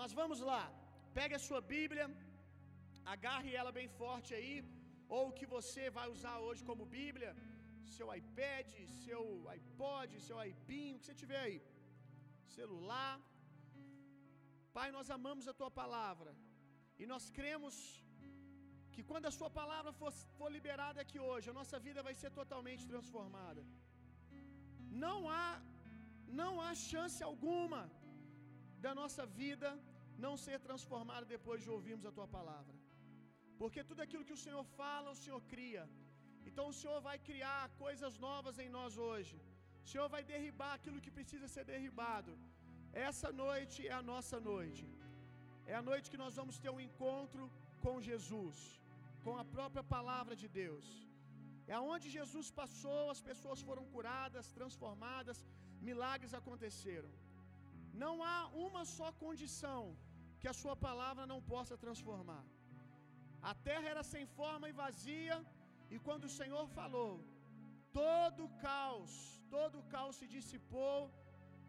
Mas vamos lá. Pegue a sua Bíblia, agarre ela bem forte aí, ou o que você vai usar hoje como Bíblia, seu iPad, seu iPod, seu iPinho, o que você tiver aí. Celular. Pai, nós amamos a tua palavra. E nós cremos que quando a sua palavra for, for liberada aqui hoje, a nossa vida vai ser totalmente transformada. Não há não há chance alguma da nossa vida não ser transformada depois de ouvirmos a tua palavra. Porque tudo aquilo que o Senhor fala, o Senhor cria. Então o Senhor vai criar coisas novas em nós hoje. O Senhor vai derribar aquilo que precisa ser derribado. Essa noite é a nossa noite. É a noite que nós vamos ter um encontro com Jesus, com a própria palavra de Deus. É aonde Jesus passou, as pessoas foram curadas, transformadas, milagres aconteceram. Não há uma só condição que a sua palavra não possa transformar. A terra era sem forma e vazia, e quando o Senhor falou, todo o caos, todo o caos se dissipou,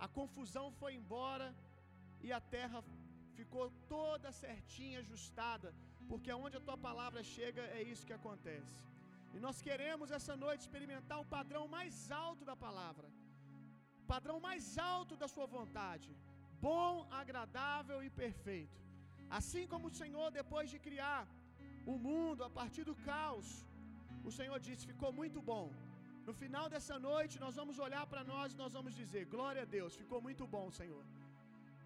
a confusão foi embora e a terra ficou toda certinha, ajustada, porque aonde a tua palavra chega é isso que acontece. E nós queremos essa noite experimentar o padrão mais alto da palavra, padrão mais alto da sua vontade, bom, agradável e perfeito. Assim como o Senhor, depois de criar o mundo a partir do caos, o Senhor disse: ficou muito bom. No final dessa noite, nós vamos olhar para nós e nós vamos dizer: Glória a Deus, ficou muito bom, Senhor.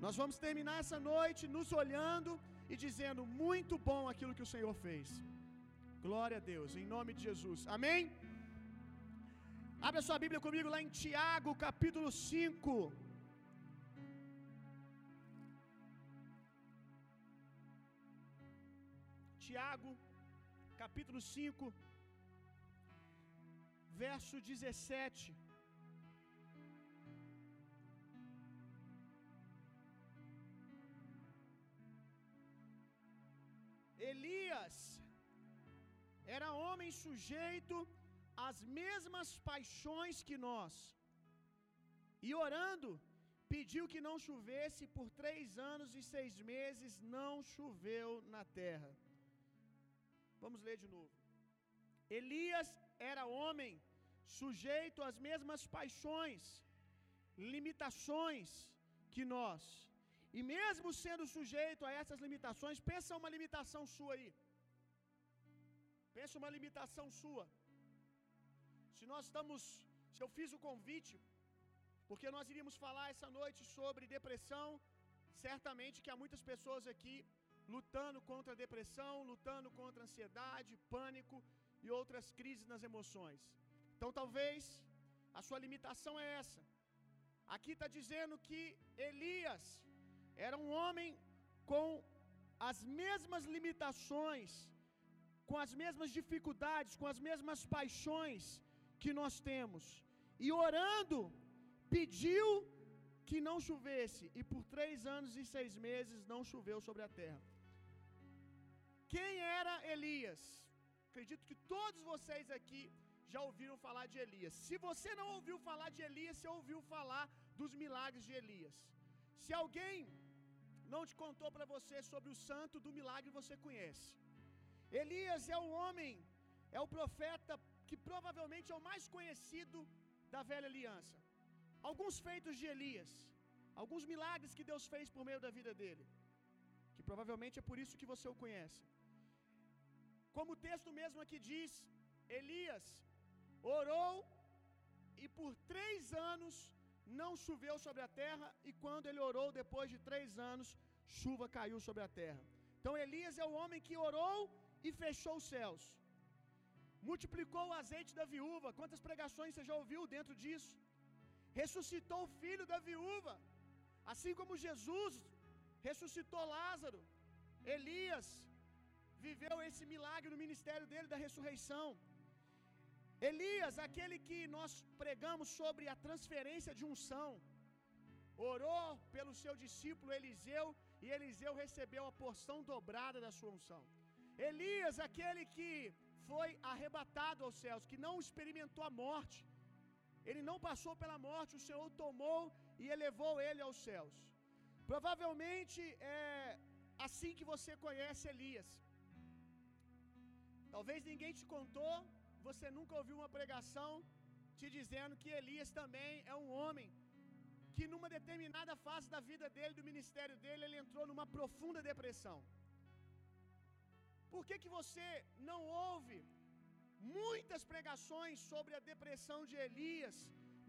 Nós vamos terminar essa noite nos olhando e dizendo: Muito bom aquilo que o Senhor fez. Glória a Deus, em nome de Jesus. Amém? Abra sua Bíblia comigo lá em Tiago, capítulo 5. Tiago, capítulo 5, verso 17. Elias era homem sujeito às mesmas paixões que nós, e orando, pediu que não chovesse por três anos e seis meses, não choveu na terra. Vamos ler de novo. Elias era homem sujeito às mesmas paixões, limitações que nós. E mesmo sendo sujeito a essas limitações, pensa uma limitação sua aí. Pensa uma limitação sua. Se nós estamos, se eu fiz o convite, porque nós iríamos falar essa noite sobre depressão, certamente que há muitas pessoas aqui lutando contra a depressão, lutando contra a ansiedade, pânico e outras crises nas emoções. Então talvez a sua limitação é essa. Aqui está dizendo que Elias era um homem com as mesmas limitações, com as mesmas dificuldades, com as mesmas paixões que nós temos, e orando, pediu que não chovesse, e por três anos e seis meses não choveu sobre a terra. Quem era Elias? Acredito que todos vocês aqui já ouviram falar de Elias. Se você não ouviu falar de Elias, você ouviu falar dos milagres de Elias. Se alguém não te contou para você sobre o santo do milagre, você conhece. Elias é o homem, é o profeta que provavelmente é o mais conhecido da velha aliança. Alguns feitos de Elias, alguns milagres que Deus fez por meio da vida dele, que provavelmente é por isso que você o conhece. Como o texto mesmo aqui diz, Elias orou e por três anos não choveu sobre a terra, e quando ele orou, depois de três anos, chuva caiu sobre a terra. Então Elias é o homem que orou e fechou os céus, multiplicou o azeite da viúva. Quantas pregações você já ouviu dentro disso? Ressuscitou o filho da viúva, assim como Jesus ressuscitou Lázaro. Elias viveu esse milagre no ministério dele da ressurreição. Elias, aquele que nós pregamos sobre a transferência de unção, orou pelo seu discípulo Eliseu e Eliseu recebeu a porção dobrada da sua unção. Elias, aquele que foi arrebatado aos céus, que não experimentou a morte, ele não passou pela morte, o Senhor tomou e elevou ele aos céus. Provavelmente é, assim que você conhece Elias. Talvez ninguém te contou, você nunca ouviu uma pregação te dizendo que Elias também é um homem que numa determinada fase da vida dele, do ministério dele, ele entrou numa profunda depressão. Por que que você não ouve muitas pregações sobre a depressão de Elias,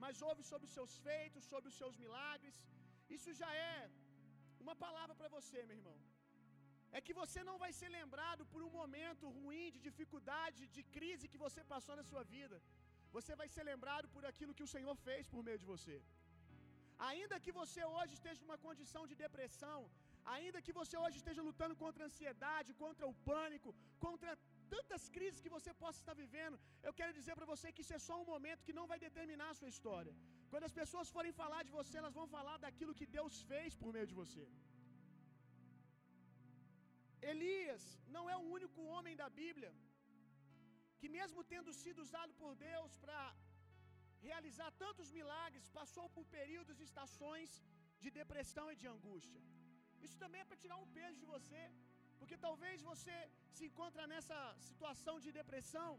mas ouve sobre os seus feitos, sobre os seus milagres? Isso já é uma palavra para você, meu irmão. É que você não vai ser lembrado por um momento ruim, de dificuldade, de crise que você passou na sua vida. Você vai ser lembrado por aquilo que o Senhor fez por meio de você. Ainda que você hoje esteja numa condição de depressão, ainda que você hoje esteja lutando contra a ansiedade, contra o pânico, contra tantas crises que você possa estar vivendo, eu quero dizer para você que isso é só um momento que não vai determinar a sua história. Quando as pessoas forem falar de você, elas vão falar daquilo que Deus fez por meio de você. Elias não é o único homem da Bíblia que, mesmo tendo sido usado por Deus para realizar tantos milagres, passou por períodos e estações de depressão e de angústia. Isso também é para tirar um peso de você, porque talvez você se encontra nessa situação de depressão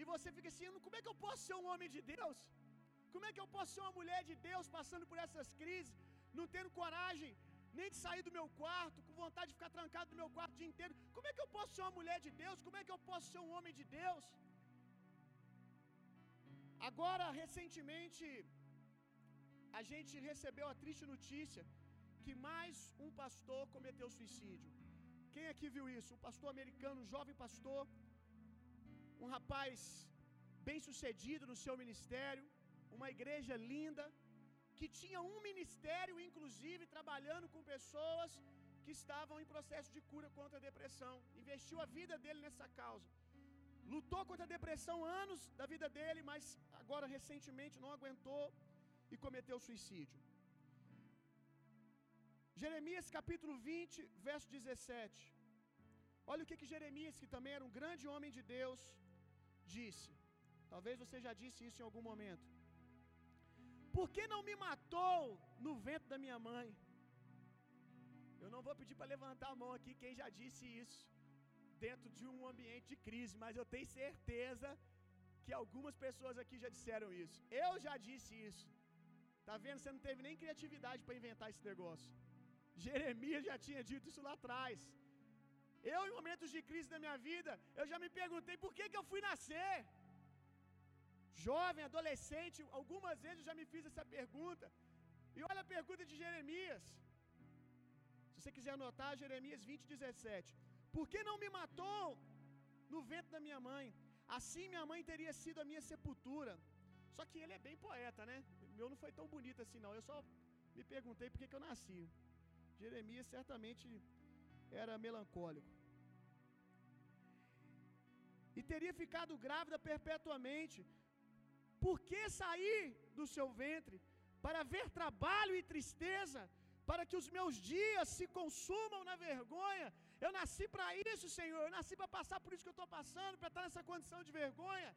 e você fica assim: como é que eu posso ser um homem de Deus? Como é que eu posso ser uma mulher de Deus passando por essas crises, não tendo coragem nem de sair do meu quarto, com vontade de ficar trancado no meu quarto o dia inteiro? Como é que eu posso ser uma mulher de Deus? Como é que eu posso ser um homem de Deus? Agora, recentemente, a gente recebeu a triste notícia que mais um pastor cometeu suicídio. Quem aqui viu isso? Um pastor americano, um jovem pastor, um rapaz bem sucedido no seu ministério, uma igreja linda, que tinha um ministério, inclusive, trabalhando com pessoas que estavam em processo de cura contra a depressão. Investiu a vida dele nessa causa. Lutou contra a depressão anos da vida dele, mas agora recentemente não aguentou e cometeu suicídio. Jeremias capítulo 20, verso 17. Olha o que, que Jeremias, que também era um grande homem de Deus, disse. Talvez você já disse isso em algum momento. Por que não me matou no ventre da minha mãe? Eu não vou pedir para levantar a mão aqui quem já disse isso dentro de um ambiente de crise, mas eu tenho certeza que algumas pessoas aqui já disseram isso. Eu já disse isso. Tá vendo? Você não teve nem criatividade para inventar esse negócio. Jeremias já tinha dito isso lá atrás. Eu, em momentos de crise da minha vida, eu já me perguntei por que, que eu fui nascer. Jovem, adolescente, algumas vezes eu já me fiz essa pergunta. E olha a pergunta de Jeremias. Se você quiser anotar, Jeremias 20, 17. Por que não me matou no ventre da minha mãe? Assim minha mãe teria sido a minha sepultura. Só que ele é bem poeta, né? Meu não foi tão bonito assim, não. Eu só me perguntei por que, que eu nasci. Jeremias certamente era melancólico. E teria ficado grávida perpetuamente. Por que sair do seu ventre? Para ver trabalho e tristeza, para que os meus dias se consumam na vergonha. Eu nasci para isso, Senhor. Eu nasci para passar por isso que eu estou passando, para estar nessa condição de vergonha.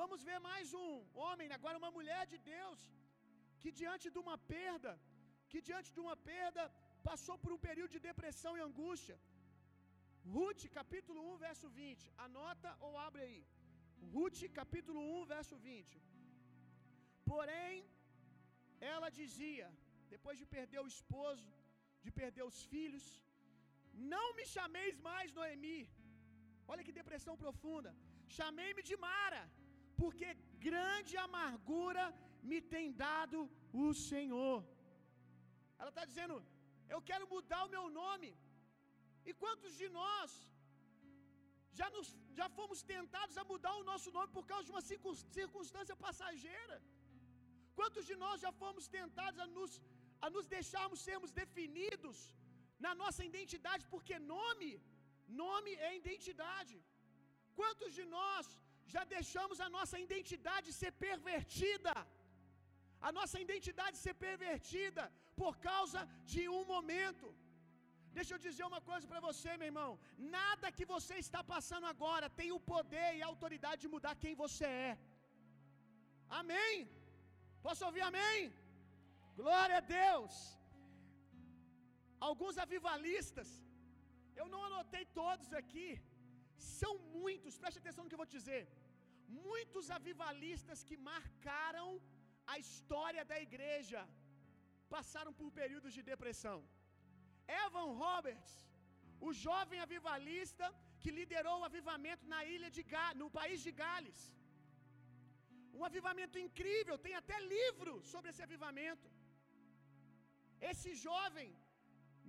Vamos ver mais um homem, agora uma mulher de Deus, que diante de uma perda, que diante de uma perda, passou por um período de depressão e angústia. Ruth, capítulo 1, verso 20. Anota ou abre aí. Ruth, capítulo 1, verso 20. Porém, ela dizia, depois de perder o esposo, de perder os filhos, não me chameis mais Noemi. Olha que depressão profunda. Chamei-me de Mara, porque grande amargura me tem dado o Senhor. Ela está dizendo: Eu quero mudar o meu nome. E quantos de nós já, nos, já fomos tentados a mudar o nosso nome por causa de uma circunstância passageira? Quantos de nós já fomos tentados a nos, a nos deixarmos sermos definidos na nossa identidade, porque nome, nome é identidade. Quantos de nós já deixamos a nossa identidade ser pervertida? A nossa identidade ser pervertida por causa de um momento. Deixa eu dizer uma coisa para você, meu irmão. Nada que você está passando agora tem o poder e a autoridade de mudar quem você é. Amém? Posso ouvir amém? Glória a Deus. Alguns avivalistas Eu não anotei todos aqui. São muitos, preste atenção no que eu vou dizer. Muitos avivalistas que marcaram a história da igreja passaram por períodos de depressão. Evan Roberts, o jovem avivalista que liderou o avivamento na ilha de Ga no país de Gales. Um avivamento incrível, tem até livro sobre esse avivamento. Esse jovem,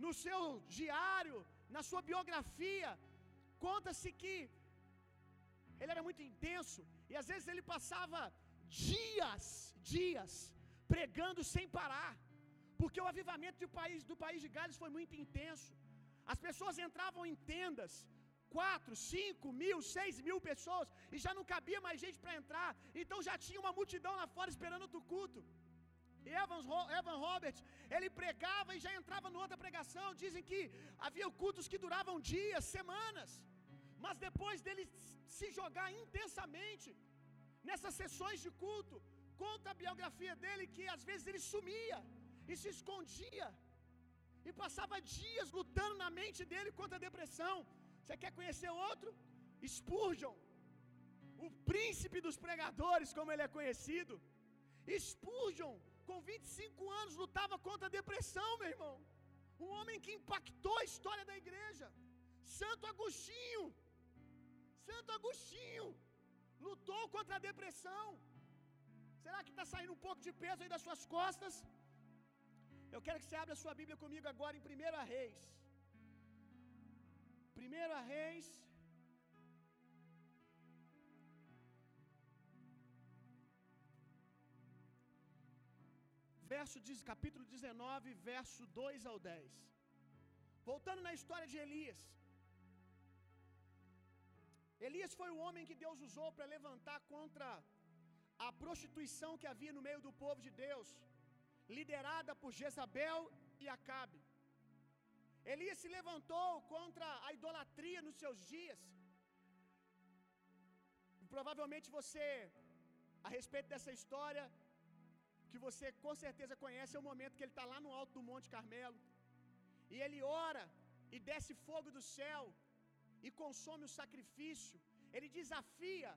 no seu diário, na sua biografia, conta-se que ele era muito intenso e às vezes ele passava dias, dias pregando sem parar, porque o avivamento do país, do país de Gales foi muito intenso. As pessoas entravam em tendas, quatro, cinco mil, seis mil pessoas, e já não cabia mais gente para entrar, então já tinha uma multidão lá fora esperando o culto. Evans, Evan Roberts, ele pregava e já entrava em outra pregação. Dizem que havia cultos que duravam dias, semanas, mas depois dele se jogar intensamente nessas sessões de culto, conta a biografia dele que às vezes ele sumia e se escondia e passava dias lutando na mente dele contra a depressão. Você quer conhecer outro? Spurgeon, o príncipe dos pregadores, como ele é conhecido. Spurgeon, com 25 anos, lutava contra a depressão, meu irmão. Um homem que impactou a história da igreja. Santo Agostinho, Santo Agostinho, lutou contra a depressão. Será que está saindo um pouco de peso aí das suas costas? Eu quero que você abra sua Bíblia comigo agora em 1 Reis. 1 Reis. Verso, capítulo 19, verso 2 ao 10. Voltando na história de Elias. Elias foi o homem que Deus usou para levantar contra a prostituição que havia no meio do povo de Deus, liderada por Jezabel e Acabe. Elias se levantou contra a idolatria nos seus dias. Provavelmente você, a respeito dessa história, que você com certeza conhece, é o momento que ele está lá no alto do Monte Carmelo. E ele ora e desce fogo do céu e consome o sacrifício. Ele desafia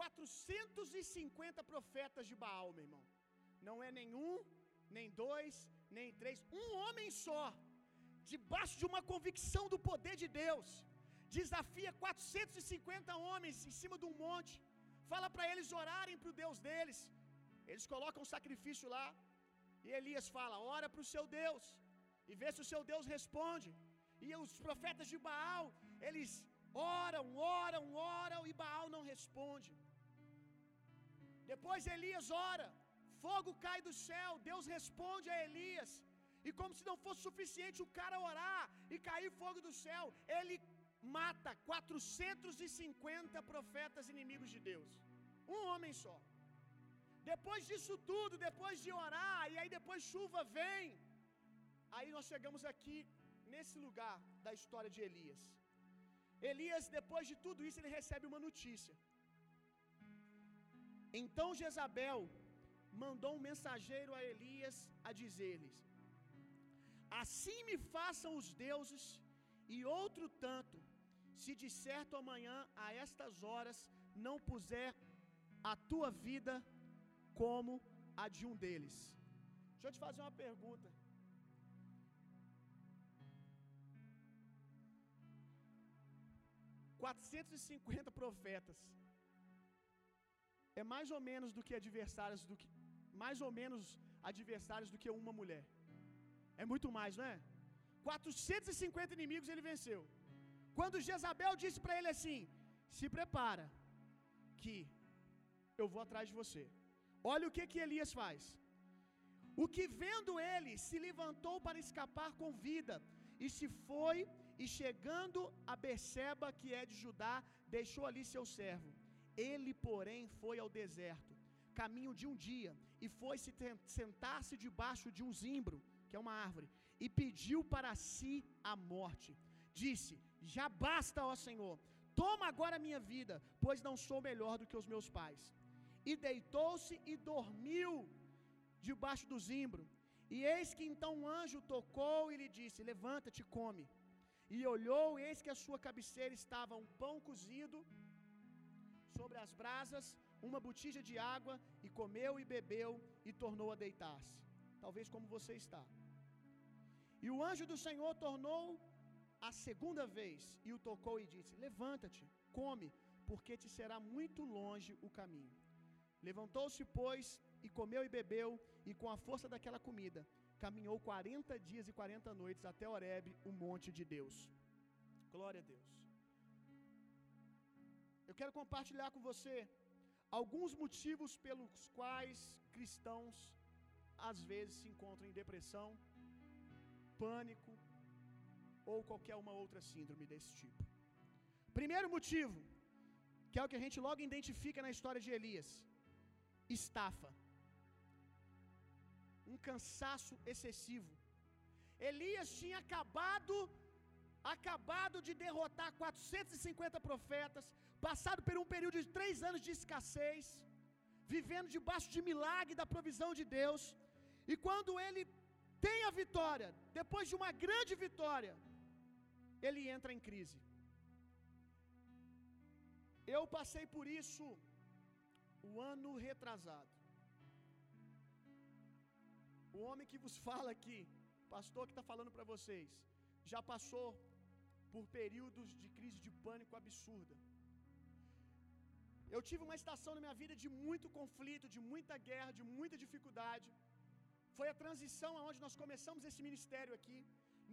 450 profetas de Baal, meu irmão. Não é nenhum, nem dois, nem três, um homem só, debaixo de uma convicção do poder de Deus, desafia 450 homens em cima de um monte, fala para eles orarem para o Deus deles. Eles colocam um sacrifício lá, e Elias fala: ora para o seu Deus, e vê se o seu Deus responde. E os profetas de Baal, eles oram, oram, oram, e Baal não responde. Depois Elias ora, fogo cai do céu, Deus responde a Elias. E como se não fosse suficiente o cara orar e cair fogo do céu, ele mata 450 profetas inimigos de Deus. Um homem só. Depois disso tudo, depois de orar, e aí depois chuva vem. Aí nós chegamos aqui nesse lugar da história de Elias. Elias, depois de tudo isso, ele recebe uma notícia. Então Jezabel mandou um mensageiro a Elias a dizer-lhes: Assim me façam os deuses, e outro tanto, se de certo amanhã a estas horas não puser a tua vida como a de um deles. Deixa eu te fazer uma pergunta. Quatrocentos e cinquenta profetas é mais ou menos do que adversários do que mais ou menos adversários do que uma mulher. É muito mais, não é? 450 inimigos ele venceu. Quando Jezabel disse para ele assim: Se prepara, que eu vou atrás de você. Olha o que que Elias faz. O que vendo ele se levantou para escapar com vida e se foi e chegando a Beceba, que é de Judá, deixou ali seu servo. Ele, porém, foi ao deserto, caminho de um dia, e foi se sentar-se debaixo de um zimbro que é uma árvore, e pediu para si a morte. Disse: Já basta, ó Senhor, toma agora a minha vida, pois não sou melhor do que os meus pais. E deitou-se e dormiu debaixo do zimbro. E eis que então um anjo tocou e lhe disse: Levanta-te, come. e olhou, eis que a sua cabeceira estava um pão cozido sobre as brasas, uma botija de água, e comeu e bebeu e tornou a deitar-se. Talvez como você está. E o anjo do Senhor tornou a segunda vez e o tocou e disse: Levanta-te, come, porque te será muito longe o caminho. Levantou-se, pois, e comeu e bebeu, e com a força daquela comida, caminhou quarenta dias e quarenta noites até Horebe, o monte de Deus. Glória a Deus. Eu quero compartilhar com você alguns motivos pelos quais cristãos às vezes se encontram em depressão, pânico ou qualquer uma outra síndrome desse tipo. Primeiro motivo, que é o que a gente logo identifica na história de Elias, estafa. Um cansaço excessivo. Elias tinha acabado acabado de derrotar 450 profetas, passado por um período de três anos de escassez, vivendo debaixo de milagre da provisão de Deus, e quando ele tem a vitória, depois de uma grande vitória, ele entra em crise. Eu passei por isso o ano retrasado. O homem que vos fala aqui, pastor que está falando para vocês, já passou por períodos de crise de pânico absurda. Eu tive uma estação na minha vida de muito conflito, de muita guerra, de muita dificuldade. Foi a transição aonde nós começamos esse ministério aqui.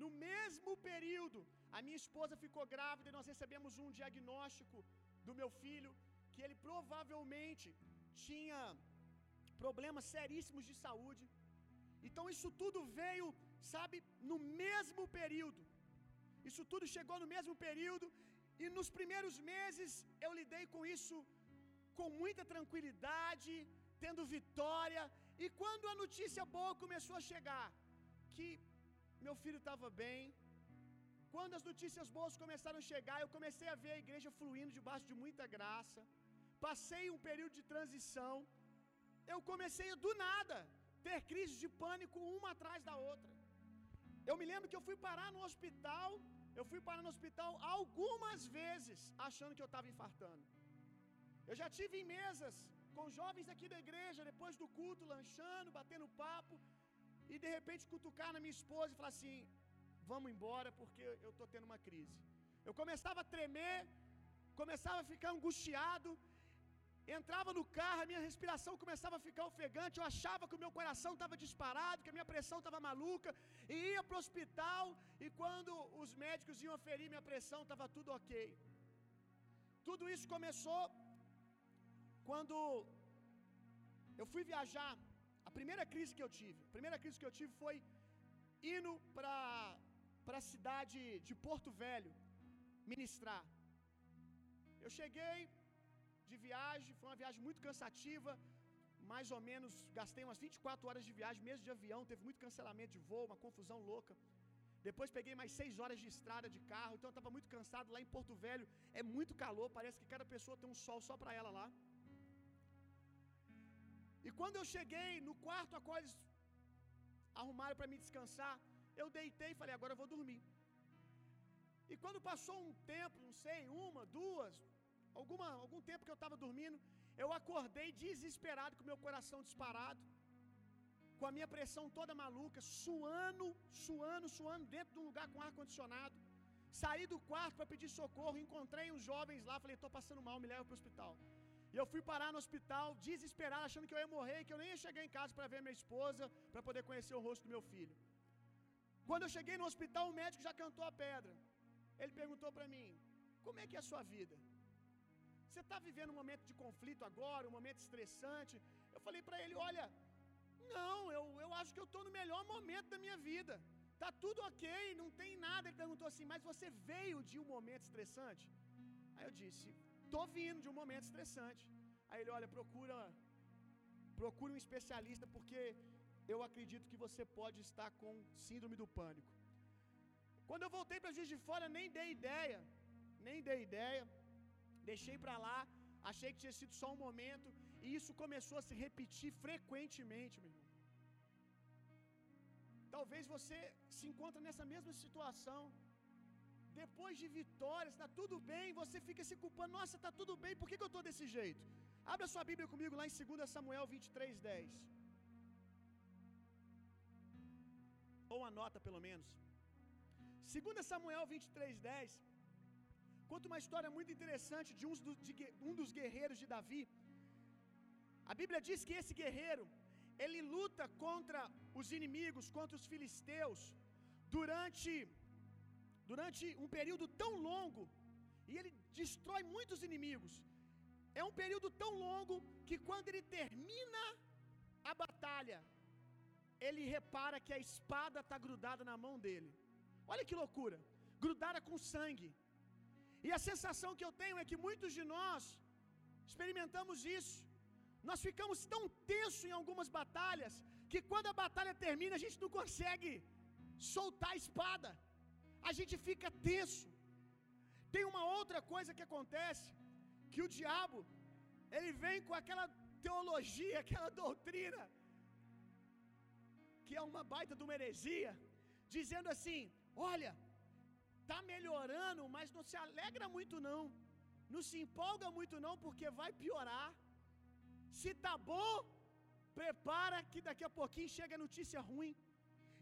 No mesmo período, a minha esposa ficou grávida e nós recebemos um diagnóstico do meu filho que ele provavelmente tinha problemas seríssimos de saúde. Então isso tudo veio, sabe, no mesmo período. Isso tudo chegou no mesmo período e nos primeiros meses eu lidei com isso com muita tranquilidade, tendo vitória. E quando a notícia boa começou a chegar, que meu filho estava bem, quando as notícias boas começaram a chegar, eu comecei a ver a igreja fluindo debaixo de muita graça. Passei um período de transição. Eu comecei do nada ter crises de pânico uma atrás da outra. Eu me lembro que eu fui parar no hospital, eu fui parar no hospital algumas vezes achando que eu estava infartando. Eu já tive em mesas com jovens aqui da igreja, depois do culto, lanchando, batendo papo, e de repente cutucar na minha esposa e falar assim: vamos embora porque eu estou tendo uma crise. Eu começava a tremer, começava a ficar angustiado, entrava no carro, a minha respiração começava a ficar ofegante, eu achava que o meu coração estava disparado, que a minha pressão estava maluca, e ia para o hospital, e quando os médicos iam aferir minha pressão, estava tudo ok. Tudo isso começou quando eu fui viajar. A primeira crise que eu tive, a primeira crise que eu tive foi indo para para a cidade de Porto Velho ministrar. Eu cheguei de viagem, foi uma viagem muito cansativa, mais ou menos gastei umas 24 horas de viagem, mesmo de avião, teve muito cancelamento de voo, uma confusão louca. Depois peguei mais 6 horas de estrada de carro, então eu estava muito cansado. Lá em Porto Velho é muito calor, parece que cada pessoa tem um sol só para ela lá. E quando eu cheguei no quarto a qual eles arrumaram para me descansar, eu deitei e falei, agora eu vou dormir. E quando passou um tempo, não sei, uma, duas, alguma, algum tempo que eu estava dormindo, eu acordei desesperado, com meu coração disparado, com a minha pressão toda maluca, suando, suando, suando, dentro de um lugar com ar-condicionado. Saí do quarto para pedir socorro, encontrei uns jovens lá, falei, estou passando mal, me leva para o hospital. E eu fui parar no hospital, desesperado, achando que eu ia morrer, que eu nem ia chegar em casa para ver minha esposa, para poder conhecer o rosto do meu filho. Quando eu cheguei no hospital, o médico já cantou a pedra. Ele perguntou para mim: Como é que é a sua vida? Você está vivendo um momento de conflito agora, um momento estressante? Eu falei para ele: Olha, não, eu, eu acho que eu estou no melhor momento da minha vida. Tá tudo ok, não tem nada. Ele perguntou assim: Mas você veio de um momento estressante? Aí eu disse: Tô vindo de um momento estressante. Aí ele: Olha, procura, procura um especialista porque eu acredito que você pode estar com síndrome do pânico. Quando eu voltei para Juiz de Fora, nem dei ideia, nem dei ideia, deixei para lá, achei que tinha sido só um momento, e isso começou a se repetir frequentemente, meu irmão. Talvez você se encontre nessa mesma situação. depois de vitórias, está tudo bem, você fica se culpando, nossa, está tudo bem, por que, que eu estou desse jeito? Abra sua Bíblia comigo lá em 2 Samuel 23, 10. Ou anota pelo menos. 2 Samuel 23, 10. Conta uma história muito interessante de, do, de um dos guerreiros de Davi. A Bíblia diz que esse guerreiro, ele luta contra os inimigos, contra os filisteus, durante durante um período tão longo, e ele destrói muitos inimigos. É um período tão longo que quando ele termina a batalha, ele repara que a espada está grudada na mão dele. Olha que loucura! Grudada com sangue. E a sensação que eu tenho é que muitos de nós experimentamos isso. Nós ficamos tão tensos em algumas batalhas que quando a batalha termina a gente não consegue soltar a espada. A gente fica tenso. Tem uma outra coisa que acontece, que o diabo ele vem com aquela teologia, aquela doutrina que é uma baita de uma heresia, dizendo assim: "Olha, tá melhorando, mas não se alegra muito não. Não se empolga muito não, porque vai piorar. Se tá bom, prepara que daqui a pouquinho chega notícia ruim.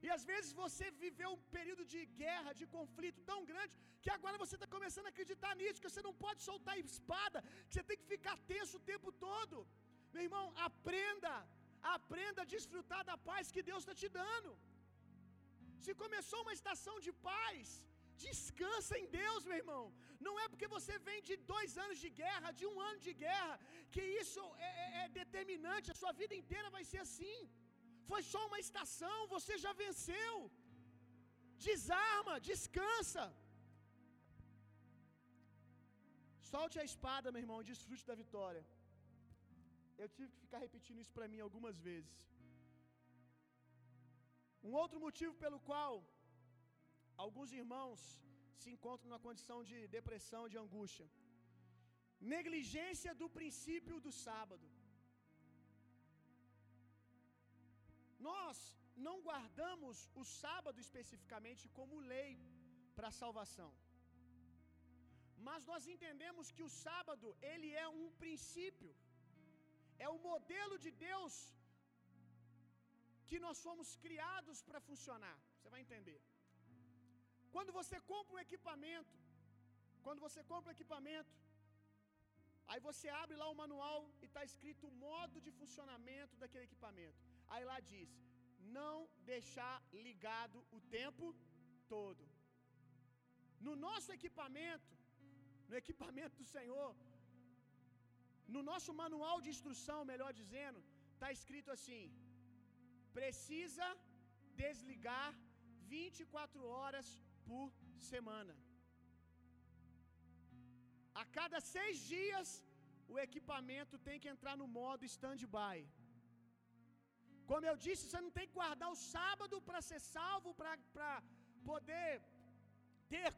E às vezes você viveu um período de guerra, de conflito tão grande, que agora você está começando a acreditar nisso, que você não pode soltar a espada, que você tem que ficar tenso o tempo todo. Meu irmão, aprenda, aprenda a desfrutar da paz que Deus está te dando. Se começou uma estação de paz, descansa em Deus, meu irmão. Não é porque você vem de dois anos de guerra, de um ano de guerra, que isso é, é, é determinante, a sua vida inteira vai ser assim. Foi só uma estação, você já venceu. Desarma, descansa. Solte a espada, meu irmão, e desfrute da vitória. Eu tive que ficar repetindo isso para mim algumas vezes. Um outro motivo pelo qual alguns irmãos se encontram numa condição de depressão, de angústia. Negligência do princípio do sábado. Nós não guardamos o sábado especificamente como lei para salvação. Mas nós entendemos que o sábado, ele é um princípio. É o modelo de Deus que nós fomos criados para funcionar. Você vai entender. Quando você compra um equipamento, quando você compra um equipamento, aí você abre lá o manual e está escrito o modo de funcionamento daquele equipamento. Aí lá diz: não deixar ligado o tempo todo. No nosso equipamento, no equipamento do Senhor, no nosso manual de instrução, melhor dizendo, está escrito assim: precisa desligar 24 horas por semana. A cada seis dias, o equipamento tem que entrar no modo stand-by. Como eu disse, você não tem que guardar o sábado para ser salvo, para poder ter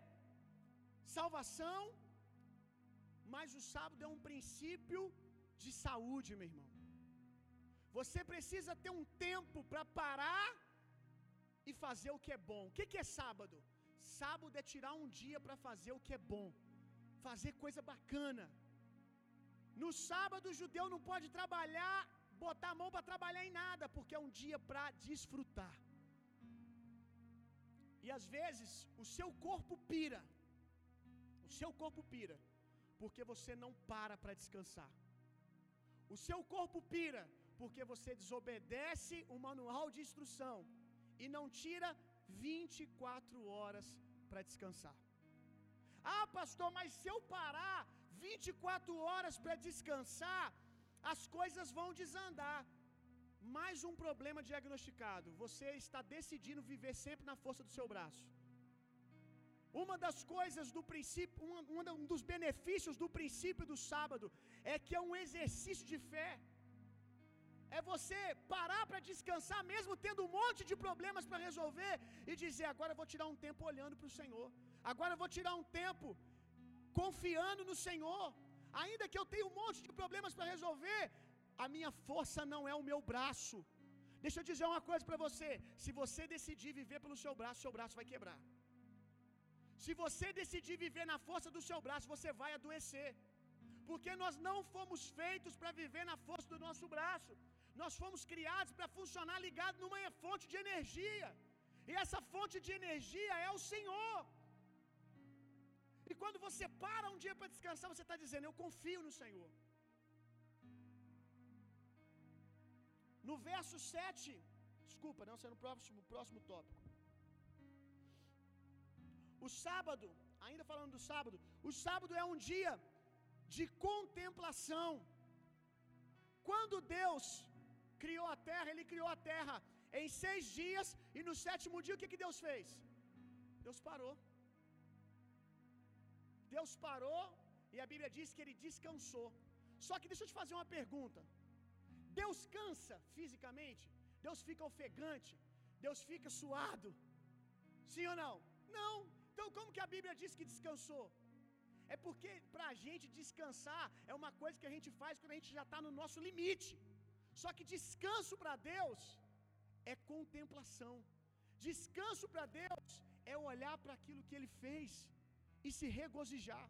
salvação, mas o sábado é um princípio de saúde, meu irmão. Você precisa ter um tempo para parar e fazer o que é bom. O que, é sábado? Sábado é tirar um dia para fazer o que é bom, fazer coisa bacana. No sábado, o judeu não pode trabalhar botar a mão para trabalhar em nada, porque é um dia para desfrutar. E às vezes o seu corpo pira, o seu corpo pira, porque você não para para descansar. O seu corpo pira, porque você desobedece o manual de instrução e não tira 24 horas para descansar. Ah, pastor, mas se eu parar 24 horas para descansar, as coisas vão desandar. Mais um problema diagnosticado. Você está decidindo viver sempre na força do seu braço. Uma das coisas do princípio, um, um dos benefícios do princípio do sábado é que é um exercício de fé. É você parar para descansar, mesmo tendo um monte de problemas para resolver, e dizer: agora eu vou tirar um tempo olhando para o Senhor, agora eu vou tirar um tempo confiando no Senhor. Ainda que eu tenha um monte de problemas para resolver, a minha força não é o meu braço. Deixa eu dizer uma coisa para você: se você decidir viver pelo seu braço, seu braço vai quebrar. Se você decidir viver na força do seu braço, você vai adoecer. Porque nós não fomos feitos para viver na força do nosso braço. Nós fomos criados para funcionar ligado numa fonte de energia. E essa fonte de energia é o Senhor. E quando você para um dia para descansar, você está dizendo: Eu confio no Senhor. No verso 7, desculpa, não, ser no próximo, próximo tópico. O sábado, ainda falando do sábado, o sábado é um dia de contemplação. Quando Deus criou a terra, Ele criou a terra em seis dias, e no sétimo dia, o que, que Deus fez? Deus parou. Deus parou, e a Bíblia diz que Ele descansou. Só que deixa eu te fazer uma pergunta. Deus cansa fisicamente? Deus fica ofegante? Deus fica suado? Sim ou não? Não. Então, como que a Bíblia diz que descansou? É porque para a gente descansar é uma coisa que a gente faz quando a gente já está no nosso limite. Só que descanso para Deus é contemplação. Descanso para Deus é olhar para aquilo que Ele fez e se regozijar.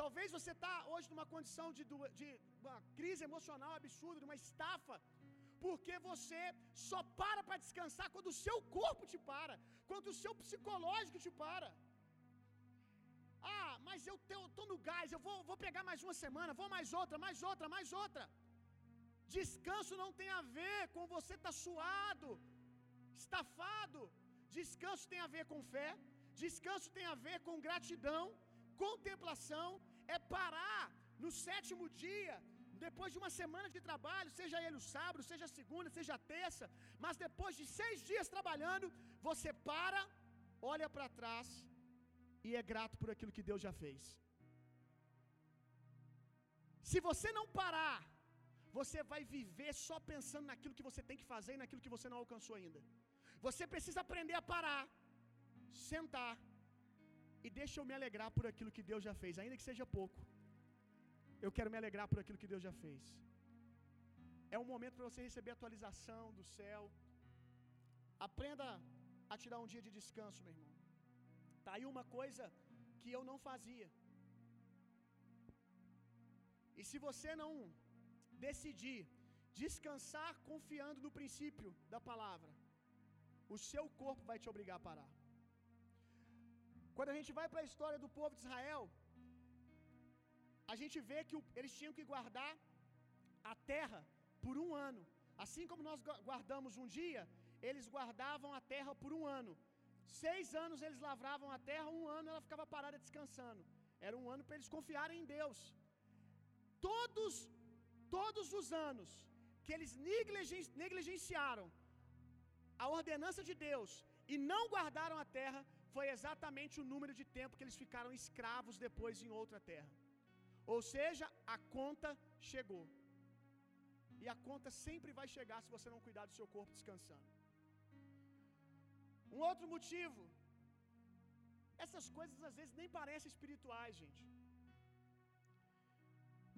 Talvez você está hoje numa condição de, de uma crise emocional absurda, de uma estafa, porque você só para para descansar quando o seu corpo te para, quando o seu psicológico te para. Ah, mas eu estou no gás, eu vou, vou pegar mais uma semana, vou mais outra, mais outra, mais outra. Descanso não tem a ver com você estar tá suado, estafado. Descanso tem a ver com fé, descanso tem a ver com gratidão, contemplação, é parar no sétimo dia, depois de uma semana de trabalho, seja ele o sábado, seja segunda, seja terça, mas depois de seis dias trabalhando, você para, olha para trás e é grato por aquilo que Deus já fez. Se você não parar, você vai viver só pensando naquilo que você tem que fazer e naquilo que você não alcançou ainda. Você precisa aprender a parar, sentar e deixa eu me alegrar por aquilo que Deus já fez, ainda que seja pouco. Eu quero me alegrar por aquilo que Deus já fez. É um momento para você receber atualização do céu. Aprenda a tirar um dia de descanso, meu irmão. Tá aí uma coisa que eu não fazia. E se você não decidir descansar confiando no princípio da palavra, o seu corpo vai te obrigar a parar. Quando a gente vai para a história do povo de Israel, a gente vê que eles tinham que guardar a terra por um ano. Assim como nós guardamos um dia, eles guardavam a terra por um ano. Seis anos eles lavravam a terra, um ano ela ficava parada descansando. Era um ano para eles confiarem em Deus. Todos, todos os anos que eles negligenciaram a ordenança de Deus e não guardaram a terra, foi exatamente o número de tempo que eles ficaram escravos depois em outra terra. Ou seja, a conta chegou. E a conta sempre vai chegar se você não cuidar do seu corpo descansando. Um outro motivo. Essas coisas às vezes nem parecem espirituais, gente.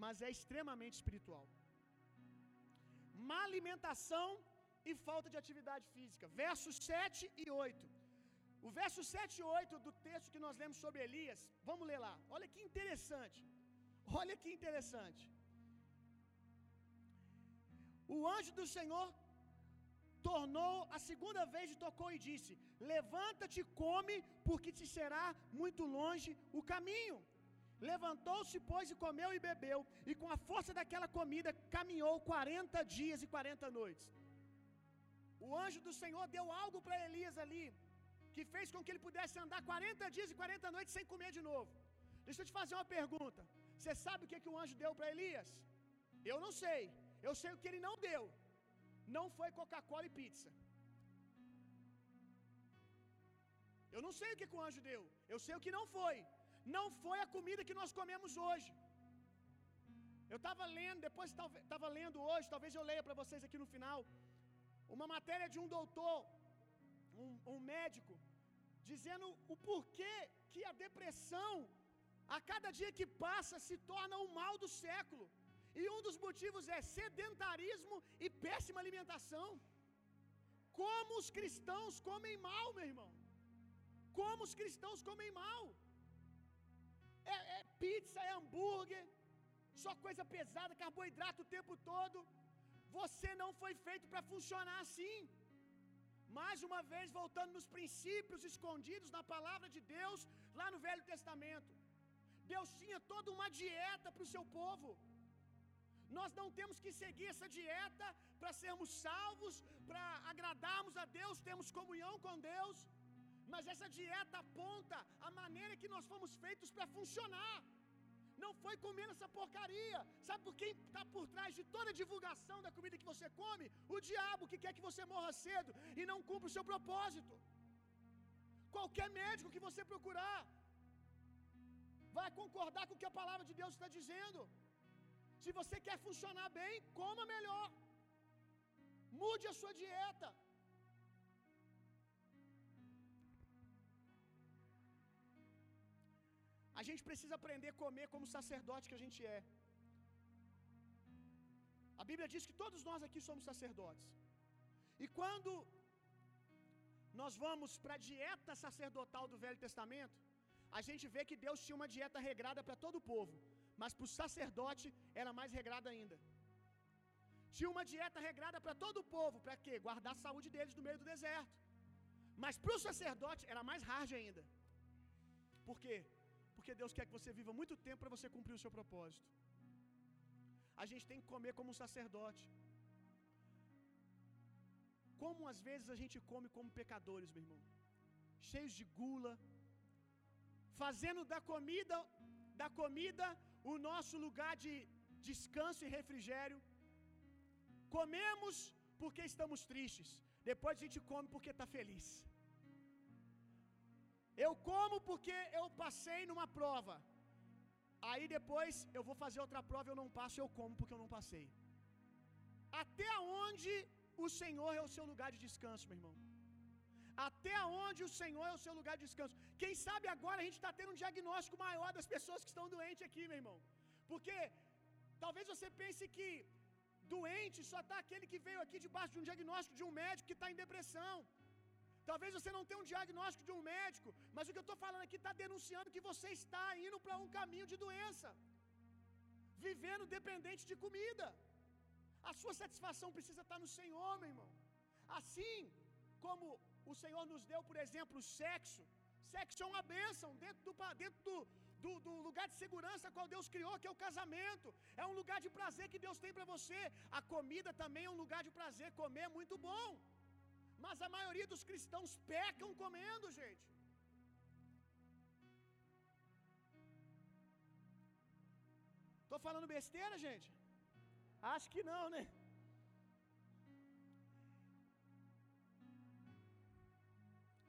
Mas é extremamente espiritual. Má alimentação e falta de atividade física. Versos 7 e 8. O verso 7 e 8 do texto que nós lemos sobre Elias, vamos ler lá. Olha que interessante. Olha que interessante. O anjo do Senhor tornou a segunda vez e tocou e disse: Levanta-te, come, porque te será muito longe o caminho. Levantou-se, pois, e comeu e bebeu, e com a força daquela comida caminhou quarenta dias e quarenta noites. O anjo do Senhor deu algo para Elias ali, que fez com que ele pudesse andar 40 dias e 40 noites sem comer de novo. Deixa eu te fazer uma pergunta. Você sabe o que, que o anjo deu para Elias? Eu não sei. Eu sei o que ele não deu. Não foi Coca-Cola e pizza. Eu não sei o que, que o anjo deu. Eu sei o que não foi. Não foi a comida que nós comemos hoje. Eu estava lendo, depois estava lendo hoje, talvez eu leia para vocês aqui no final, uma matéria de um doutor, um, um médico, dizendo o porquê que a depressão a cada dia que passa se torna o mal do século. E um dos motivos é sedentarismo e péssima alimentação. Como os cristãos comem mal, meu irmão. como os cristãos comem mal. É, é pizza, é hambúrguer, só coisa pesada, carboidrato o tempo todo. Você não foi feito para funcionar assim. Mais uma vez, voltando nos princípios escondidos na palavra de Deus, lá no Velho Testamento. Deus tinha toda uma dieta para o seu povo. Nós não temos que seguir essa dieta para sermos salvos, para agradarmos a Deus, termos comunhão com Deus. Mas essa dieta aponta a maneira que nós fomos feitos para funcionar. Não foi comendo essa porcaria. Sabe por quem está por trás de toda a divulgação da comida que você come? O diabo que quer que você morra cedo e não cumpra o seu propósito. Qualquer médico que você procurar vai concordar com o que a palavra de Deus está dizendo. Se você quer funcionar bem, coma melhor. Mude a sua dieta. A gente precisa aprender a comer como sacerdote que a gente é. A Bíblia diz que todos nós aqui somos sacerdotes. E quando nós vamos para a dieta sacerdotal do Velho Testamento, a gente vê que Deus tinha uma dieta regrada para todo o povo, mas para o sacerdote era mais regrada ainda. Tinha uma dieta regrada para todo o povo, para quê? Guardar a saúde deles no meio do deserto. Mas para o sacerdote era mais hard ainda. Por quê? Porque Deus quer que você viva muito tempo para você cumprir o seu propósito. A gente tem que comer como um sacerdote. Como às vezes a gente come como pecadores, meu irmão. Cheios de gula, fazendo da comida da comida o nosso lugar de descanso e refrigério. Comemos porque estamos tristes. Depois a gente come porque está feliz. Eu como porque eu passei numa prova. Aí depois eu vou fazer outra prova, eu não passo, eu como porque eu não passei. Até onde o Senhor é o seu lugar de descanso, meu irmão? Até onde o Senhor é o seu lugar de descanso? Quem sabe agora a gente está tendo um diagnóstico maior das pessoas que estão doentes aqui, meu irmão. Porque talvez você pense que doente só está aquele que veio aqui debaixo de um diagnóstico de um médico que está em depressão. Talvez você não tenha um diagnóstico de um médico, mas o que eu estou falando aqui está denunciando que você está indo para um caminho de doença, vivendo dependente de comida. A sua satisfação precisa estar no Senhor, meu irmão. Assim como o Senhor nos deu, por exemplo, o sexo. Sexo é uma bênção dentro do, dentro do, do, do, lugar de segurança qual Deus criou, que é o casamento. É um lugar de prazer que Deus tem para você. A comida também é um lugar de prazer. Comer é muito bom. Mas a maioria dos cristãos pecam comendo, gente. Tô falando besteira, gente? Acho que não, né?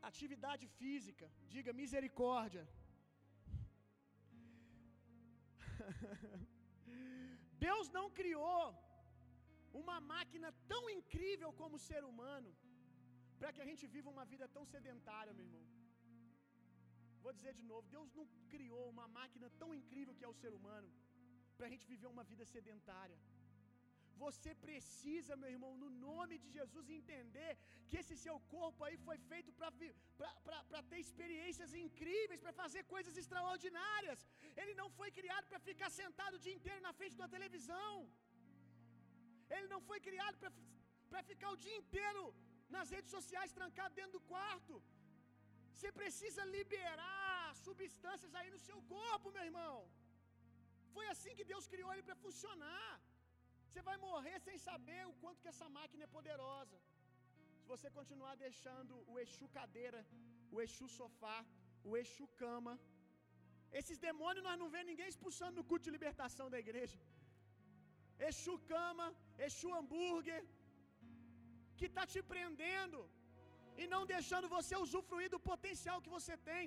Atividade física, diga misericórdia. Deus não criou uma máquina tão incrível como o ser humano para que a gente viva uma vida tão sedentária, meu irmão. Vou dizer de novo: Deus não criou uma máquina tão incrível que é o ser humano para a gente viver uma vida sedentária. Você precisa, meu irmão, no nome de Jesus, entender que esse seu corpo aí foi feito para ter experiências incríveis, para fazer coisas extraordinárias. Ele não foi criado para ficar sentado o dia inteiro na frente uma televisão. Ele não foi criado para ficar o dia inteiro nas redes sociais, trancado dentro do quarto. Você precisa liberar substâncias aí no seu corpo, meu irmão. Foi assim que Deus criou ele para funcionar. Você vai morrer sem saber o quanto que essa máquina é poderosa. Se você continuar deixando o Exu cadeira, o Exu sofá, o Exu cama, esses demônios nós não vemos ninguém expulsando no culto de libertação da igreja. Exu cama, Exu hambúrguer, que está te prendendo e não deixando você usufruir do potencial que você tem.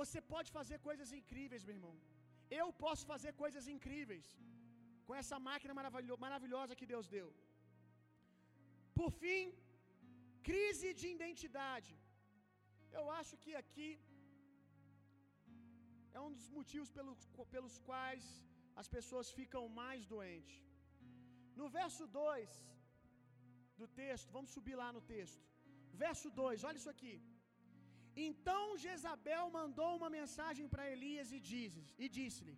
Você pode fazer coisas incríveis, meu irmão. Eu posso fazer coisas incríveis com essa máquina maravilhosa que Deus deu. Por fim, crise de identidade. Eu acho que aqui é um dos motivos pelos, pelos quais as pessoas ficam mais doentes. No verso 2, do texto, vamos subir lá no texto. Verso 2, olha isso aqui. Então Jezabel mandou uma mensagem para Elias e disse e disse-lhe: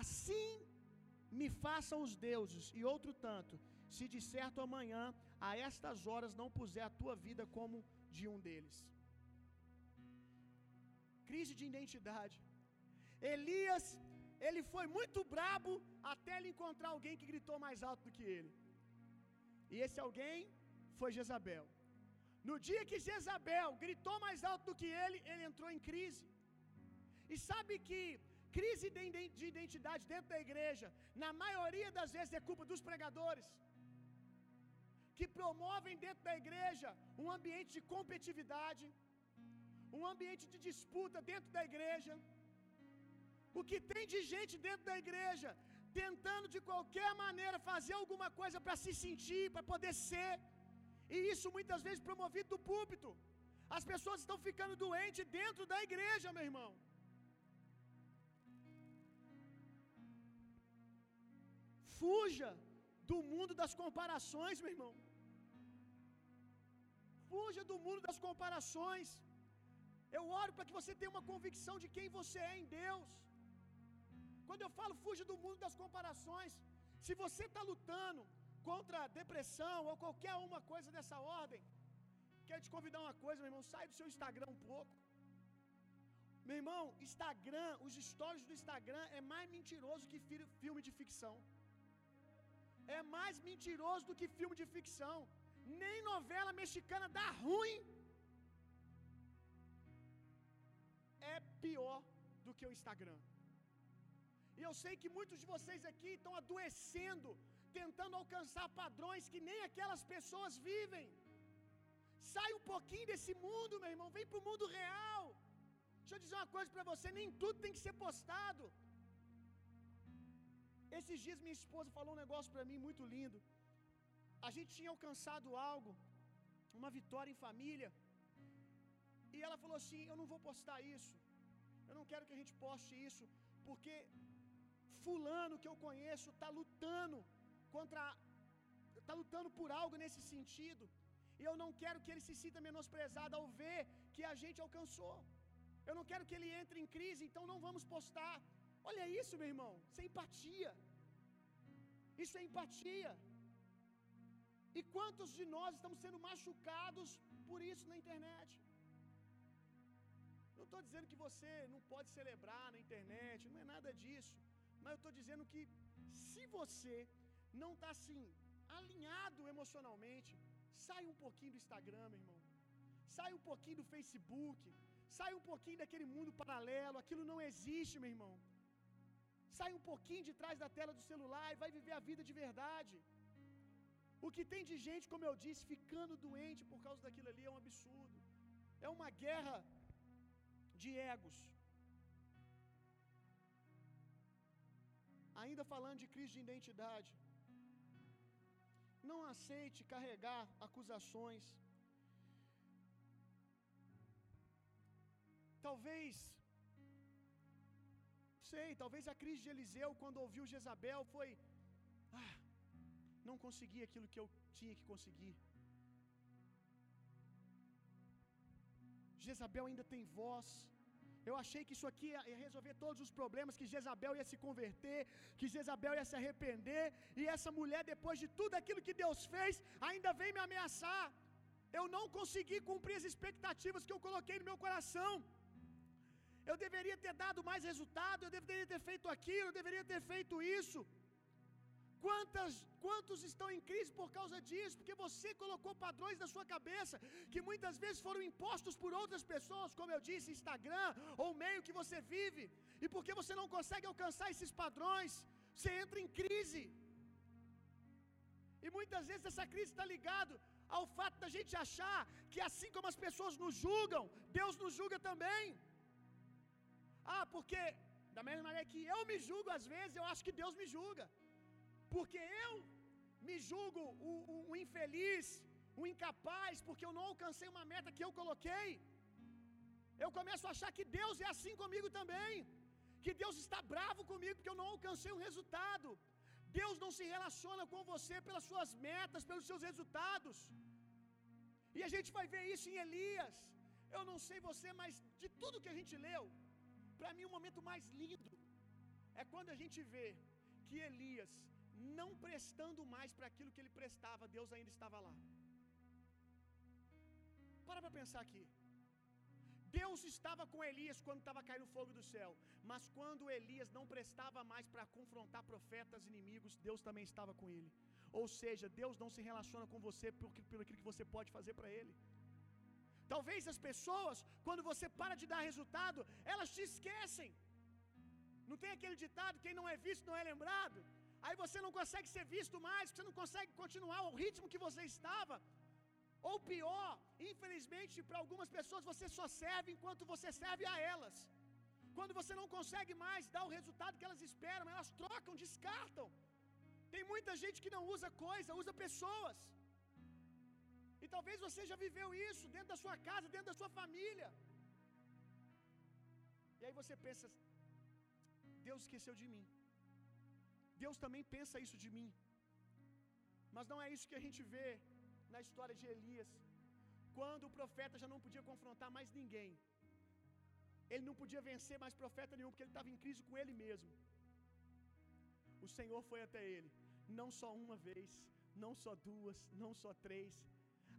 Assim me façam os deuses e outro tanto, se de certo amanhã a estas horas não puser a tua vida como de um deles. Crise de identidade. Elias, ele foi muito brabo até ele encontrar alguém que gritou mais alto do que ele. E esse alguém foi Jezabel. No dia que Jezabel gritou mais alto do que ele, ele entrou em crise. E sabe que crise de identidade dentro da igreja, na maioria das vezes é culpa dos pregadores, que promovem dentro da igreja um ambiente de competitividade, um ambiente de disputa dentro da igreja. O que tem de gente dentro da igreja tentando de qualquer maneira fazer alguma coisa para se sentir, para poder ser, e isso muitas vezes promovido do púlpito. As pessoas estão ficando doentes dentro da igreja, meu irmão. Fuja do mundo das comparações, meu irmão. Fuja do mundo das comparações. Eu oro para que você tenha uma convicção de quem você é em Deus. Quando eu falo fuja do mundo das comparações, se você está lutando contra depressão ou qualquer uma coisa dessa ordem, quero te convidar uma coisa, meu irmão, sai do seu Instagram um pouco. Meu irmão, Instagram, os stories do Instagram é mais mentiroso que filme de ficção. É mais mentiroso do que filme de ficção. Nem novela mexicana dá ruim. É pior do que o Instagram. E eu sei que muitos de vocês aqui estão adoecendo, tentando alcançar padrões que nem aquelas pessoas vivem. Sai um pouquinho desse mundo, meu irmão, vem para o mundo real. Deixa eu dizer uma coisa para você: nem tudo tem que ser postado. Esses dias minha esposa falou um negócio para mim muito lindo. A gente tinha alcançado algo, uma vitória em família. E ela falou assim: Eu não vou postar isso. Eu não quero que a gente poste isso, porque fulano que eu conheço está lutando contra está lutando por algo nesse sentido. E eu não quero que ele se sinta menosprezado ao ver que a gente alcançou. Eu não quero que ele entre em crise, então não vamos postar. Olha isso, meu irmão. Isso é empatia. Isso é empatia. E quantos de nós estamos sendo machucados por isso na internet? Não estou dizendo que você não pode celebrar na internet, não é nada disso. Mas eu estou dizendo que se você não está assim, alinhado emocionalmente, sai um pouquinho do Instagram, meu irmão. Sai um pouquinho do Facebook. Sai um pouquinho daquele mundo paralelo. Aquilo não existe, meu irmão. Sai um pouquinho de trás da tela do celular e vai viver a vida de verdade. O que tem de gente, como eu disse, ficando doente por causa daquilo ali é um absurdo. É uma guerra de egos. Ainda falando de crise de identidade. Não aceite carregar acusações. Talvez, sei, talvez a crise de Eliseu, quando ouviu Jezabel, foi: ah, não consegui aquilo que eu tinha que conseguir. Jezabel ainda tem voz. Eu achei que isso aqui ia resolver todos os problemas, que Jezabel ia se converter, que Jezabel ia se arrepender, e essa mulher, depois de tudo aquilo que Deus fez, ainda vem me ameaçar. Eu não consegui cumprir as expectativas que eu coloquei no meu coração. Eu deveria ter dado mais resultado, eu deveria ter feito aquilo, eu deveria ter feito isso. Quantas, quantos estão em crise por causa disso? Porque você colocou padrões na sua cabeça que muitas vezes foram impostos por outras pessoas, como eu disse, Instagram ou meio que você vive, e porque você não consegue alcançar esses padrões, você entra em crise. E muitas vezes essa crise está ligado ao fato da gente achar que assim como as pessoas nos julgam, Deus nos julga também. Ah, porque da mesma maneira que eu me julgo às vezes, eu acho que Deus me julga. Porque eu me julgo o, o, o infeliz, o incapaz, porque eu não alcancei uma meta que eu coloquei. Eu começo a achar que Deus é assim comigo também. Que Deus está bravo comigo porque eu não alcancei um resultado. Deus não se relaciona com você pelas suas metas, pelos seus resultados. E a gente vai ver isso em Elias. Eu não sei você, mas de tudo que a gente leu, para mim o momento mais lindo é quando a gente vê que Elias, não prestando mais para aquilo que ele prestava, Deus ainda estava lá. Para para pensar aqui. Deus estava com Elias quando estava caindo fogo do céu, mas quando Elias não prestava mais para confrontar profetas inimigos, Deus também estava com ele. Ou seja, Deus não se relaciona com você pelo, pelo que você pode fazer para ele. Talvez as pessoas, quando você para de dar resultado, elas te esquecem. Não tem aquele ditado: quem não é visto não é lembrado. Aí você não consegue ser visto mais, você não consegue continuar o ritmo que você estava. Ou pior, infelizmente, para algumas pessoas você só serve enquanto você serve a elas. Quando você não consegue mais dar o resultado que elas esperam, elas trocam, descartam. Tem muita gente que não usa coisa, usa pessoas. E talvez você já viveu isso dentro da sua casa, dentro da sua família. E aí você pensa: Deus esqueceu de mim. Deus também pensa isso de mim. Mas não é isso que a gente vê na história de Elias. Quando o profeta já não podia confrontar mais ninguém. Ele não podia vencer mais profeta nenhum, porque ele estava em crise com ele mesmo. O Senhor foi até ele, não só uma vez, não só duas, não só três.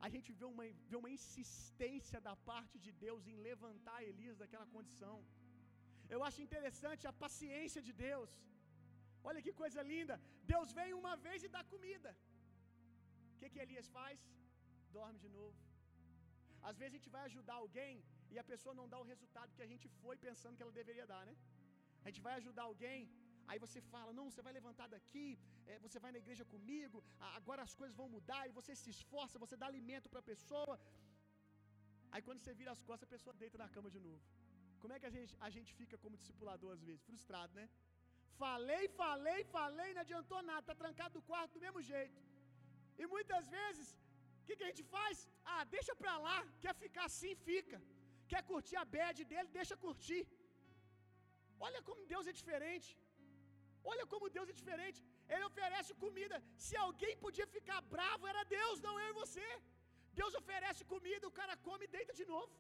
A gente vê uma, vê uma insistência da parte de Deus em levantar Elias daquela condição. Eu acho interessante a paciência de Deus. Olha que coisa linda. Deus vem uma vez e dá comida. O que, que Elias faz? Dorme de novo. Às vezes a gente vai ajudar alguém e a pessoa não dá o resultado que a gente foi pensando que ela deveria dar, né? A gente vai ajudar alguém, aí você fala: Não, você vai levantar daqui, é, você vai na igreja comigo, agora as coisas vão mudar, e você se esforça, você dá alimento para a pessoa. Aí quando você vira as costas, a pessoa deita na cama de novo. Como é que a gente, a gente fica como discipulador às vezes? Frustrado, né? Falei, falei, falei, não adiantou nada, tá trancado no quarto do mesmo jeito. E muitas vezes, o que, que a gente faz? Ah, deixa pra lá, quer ficar assim, fica. Quer curtir a bad dele, deixa curtir. Olha como Deus é diferente. Olha como Deus é diferente. Ele oferece comida. Se alguém podia ficar bravo, era Deus, não eu e você. Deus oferece comida, o cara come e deita de novo.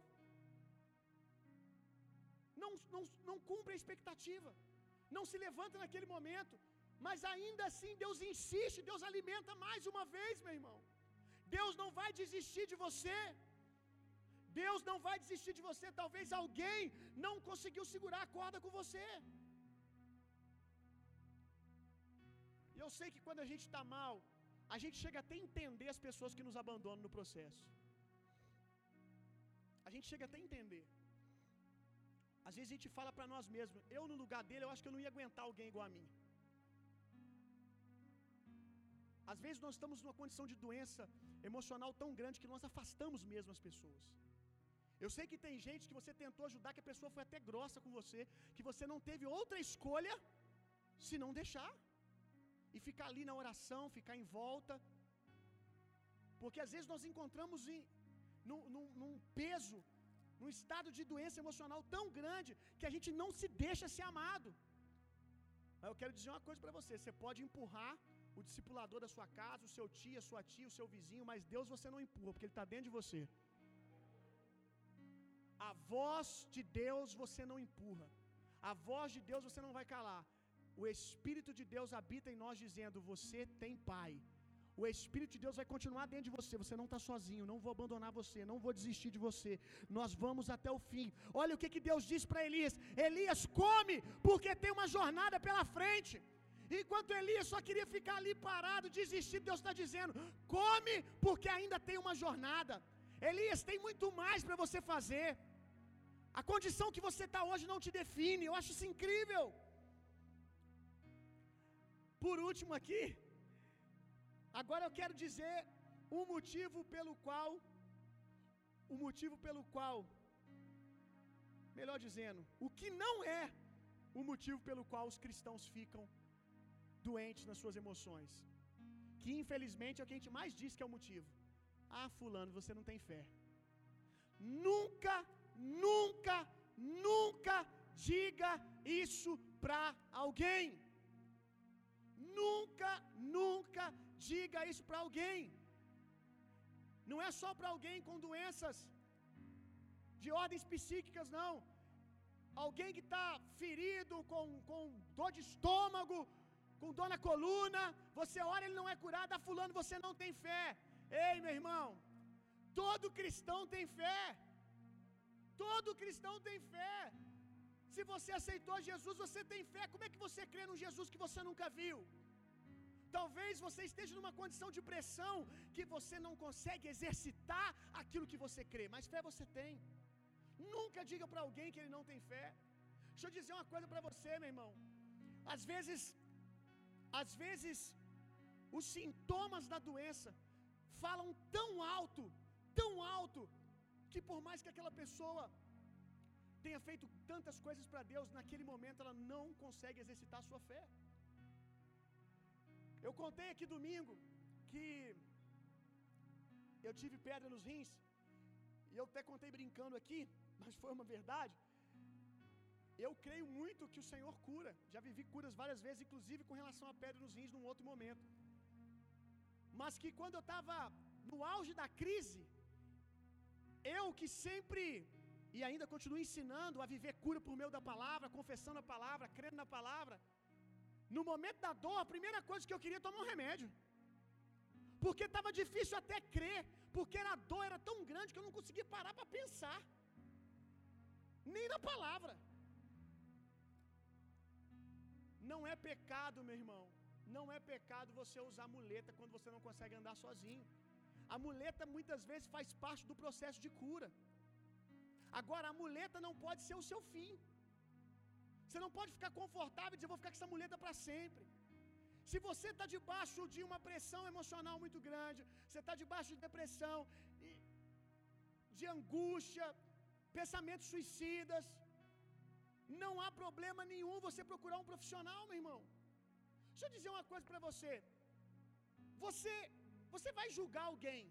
Não, não, não cumpre a expectativa. Não se levanta naquele momento. Mas ainda assim Deus insiste, Deus alimenta mais uma vez, meu irmão. Deus não vai desistir de você. Deus não vai desistir de você. Talvez alguém não conseguiu segurar a corda com você. E eu sei que quando a gente está mal, a gente chega até a entender as pessoas que nos abandonam no processo. A gente chega até a entender. Às vezes a gente fala para nós mesmos: eu no lugar dele, eu acho que eu não ia aguentar alguém igual a mim. Às vezes nós estamos numa condição de doença emocional tão grande que nós afastamos mesmo as pessoas. Eu sei que tem gente que você tentou ajudar, que a pessoa foi até grossa com você, que você não teve outra escolha se não deixar e ficar ali na oração, ficar em volta. Porque às vezes nós encontramos em, num, num, num peso, num estado de doença emocional tão grande que a gente não se deixa ser amado. Mas eu quero dizer uma coisa para você: você pode empurrar o discipulador da sua casa, o seu tio, a sua tia, o seu vizinho, mas Deus você não empurra, porque Ele está dentro de você. A voz de Deus você não empurra. A voz de Deus você não vai calar. O Espírito de Deus habita em nós, dizendo: Você tem Pai. O Espírito de Deus vai continuar dentro de você. Você não está sozinho. Não vou abandonar você. Não vou desistir de você. Nós vamos até o fim. Olha o que, que Deus diz para Elias: Elias, come, porque tem uma jornada pela frente. Enquanto Elias só queria ficar ali parado, desistir, Deus está dizendo: come, porque ainda tem uma jornada. Elias, tem muito mais para você fazer. A condição que você está hoje não te define. Eu acho isso incrível. Por último aqui, agora eu quero dizer um motivo pelo qual o motivo pelo qual melhor dizendo, o que não é o motivo pelo qual os cristãos ficam doentes nas suas emoções. Que infelizmente é o que a gente mais diz que é o motivo. Ah, fulano, você não tem fé. Nunca, nunca, nunca diga isso para alguém. Nunca, nunca diga isso para alguém. Não é só para alguém com doenças de ordens psíquicas, não. Alguém que está ferido, com, com dor de estômago, com dor na coluna, você ora, ele não é curado, ah, fulano você não tem fé. Ei, meu irmão, todo cristão tem fé. Todo cristão tem fé. Se você aceitou Jesus, você tem fé. Como é que você crê num Jesus que você nunca viu? Talvez você esteja numa condição de pressão que você não consegue exercitar aquilo que você crê, mas fé você tem. Nunca diga para alguém que ele não tem fé. Deixa eu dizer uma coisa para você, meu irmão. Às vezes, às vezes, os sintomas da doença falam tão alto, tão alto, que por mais que aquela pessoa tenha feito tantas coisas para Deus, naquele momento ela não consegue exercitar a sua fé. Eu contei aqui domingo que eu tive pedra nos rins, e eu até contei brincando aqui, mas foi uma verdade. Eu creio muito que o Senhor cura. Já vivi curas várias vezes, inclusive com relação à pedra nos rins num outro momento. Mas que quando eu estava no auge da crise, eu que sempre e ainda continuo ensinando a viver cura por meio da palavra, confessando a palavra, crendo na palavra. No momento da dor, a primeira coisa que eu queria é tomar um remédio. Porque estava difícil até crer, porque a dor era tão grande que eu não conseguia parar para pensar. Nem na palavra. Não é pecado, meu irmão. Não é pecado você usar muleta quando você não consegue andar sozinho. A muleta muitas vezes faz parte do processo de cura. Agora, a muleta não pode ser o seu fim. Você não pode ficar confortável e dizer, vou ficar com essa muleta para sempre. Se você está debaixo de uma pressão emocional muito grande, você está debaixo de depressão, de angústia, pensamentos suicidas, não há problema nenhum você procurar um profissional, meu irmão. Deixa eu dizer uma coisa para você. Você, você vai julgar alguém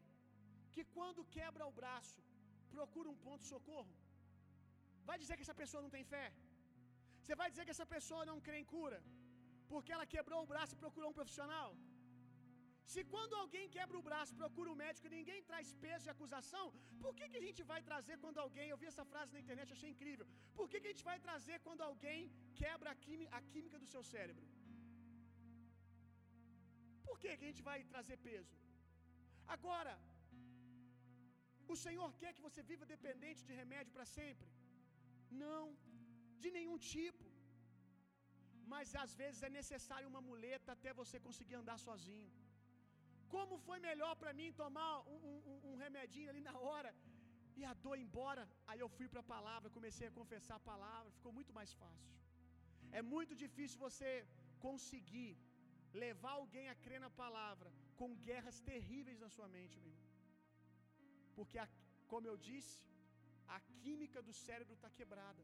que quando quebra o braço procura um ponto de socorro? Vai dizer que essa pessoa não tem fé? Você vai dizer que essa pessoa não crê em cura? Porque ela quebrou o braço e procurou um profissional? Se quando alguém quebra o braço, procura um médico e ninguém traz peso de acusação, por que, que a gente vai trazer quando alguém, eu vi essa frase na internet, achei incrível, por que, que a gente vai trazer quando alguém quebra a, química, a química do seu cérebro? Por que, que a gente vai trazer peso? Agora, o Senhor quer que você viva dependente de remédio para sempre? Não, de nenhum tipo. Mas às vezes é necessário uma muleta até você conseguir andar sozinho. Como foi melhor para mim tomar um, um, um, remedinho ali na hora e a dor embora? Aí eu fui para a palavra, comecei a confessar a palavra, ficou muito mais fácil. É muito difícil você conseguir levar alguém a crer na palavra com guerras terríveis na sua mente, meu irmão. Porque, a, como eu disse, a química do cérebro está quebrada.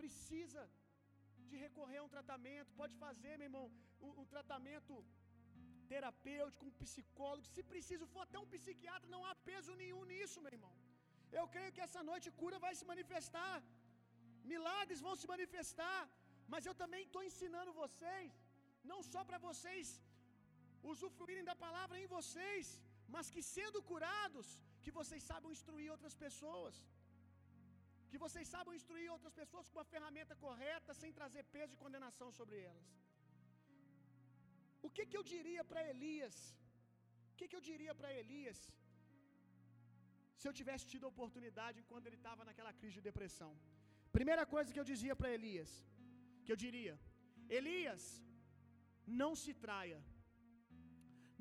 Precisa de recorrer a um tratamento. Pode fazer, meu irmão, um, um tratamento terapêutico, um psicólogo. Se preciso for até um psiquiatra, não há peso nenhum nisso, meu irmão. Eu creio que essa noite cura vai se manifestar. Milagres vão se manifestar. Mas eu também estou ensinando vocês, não só para vocês usufruírem da palavra em vocês, mas que sendo curados, que vocês saibam instruir outras pessoas. Que vocês saibam instruir outras pessoas com a ferramenta correta, sem trazer peso de condenação sobre elas. O que, que eu diria para Elias? O que, que eu diria para Elias? Se eu tivesse tido a oportunidade quando ele estava naquela crise de depressão. Primeira coisa que eu dizia para Elias, que eu diria: Elias, não se traia.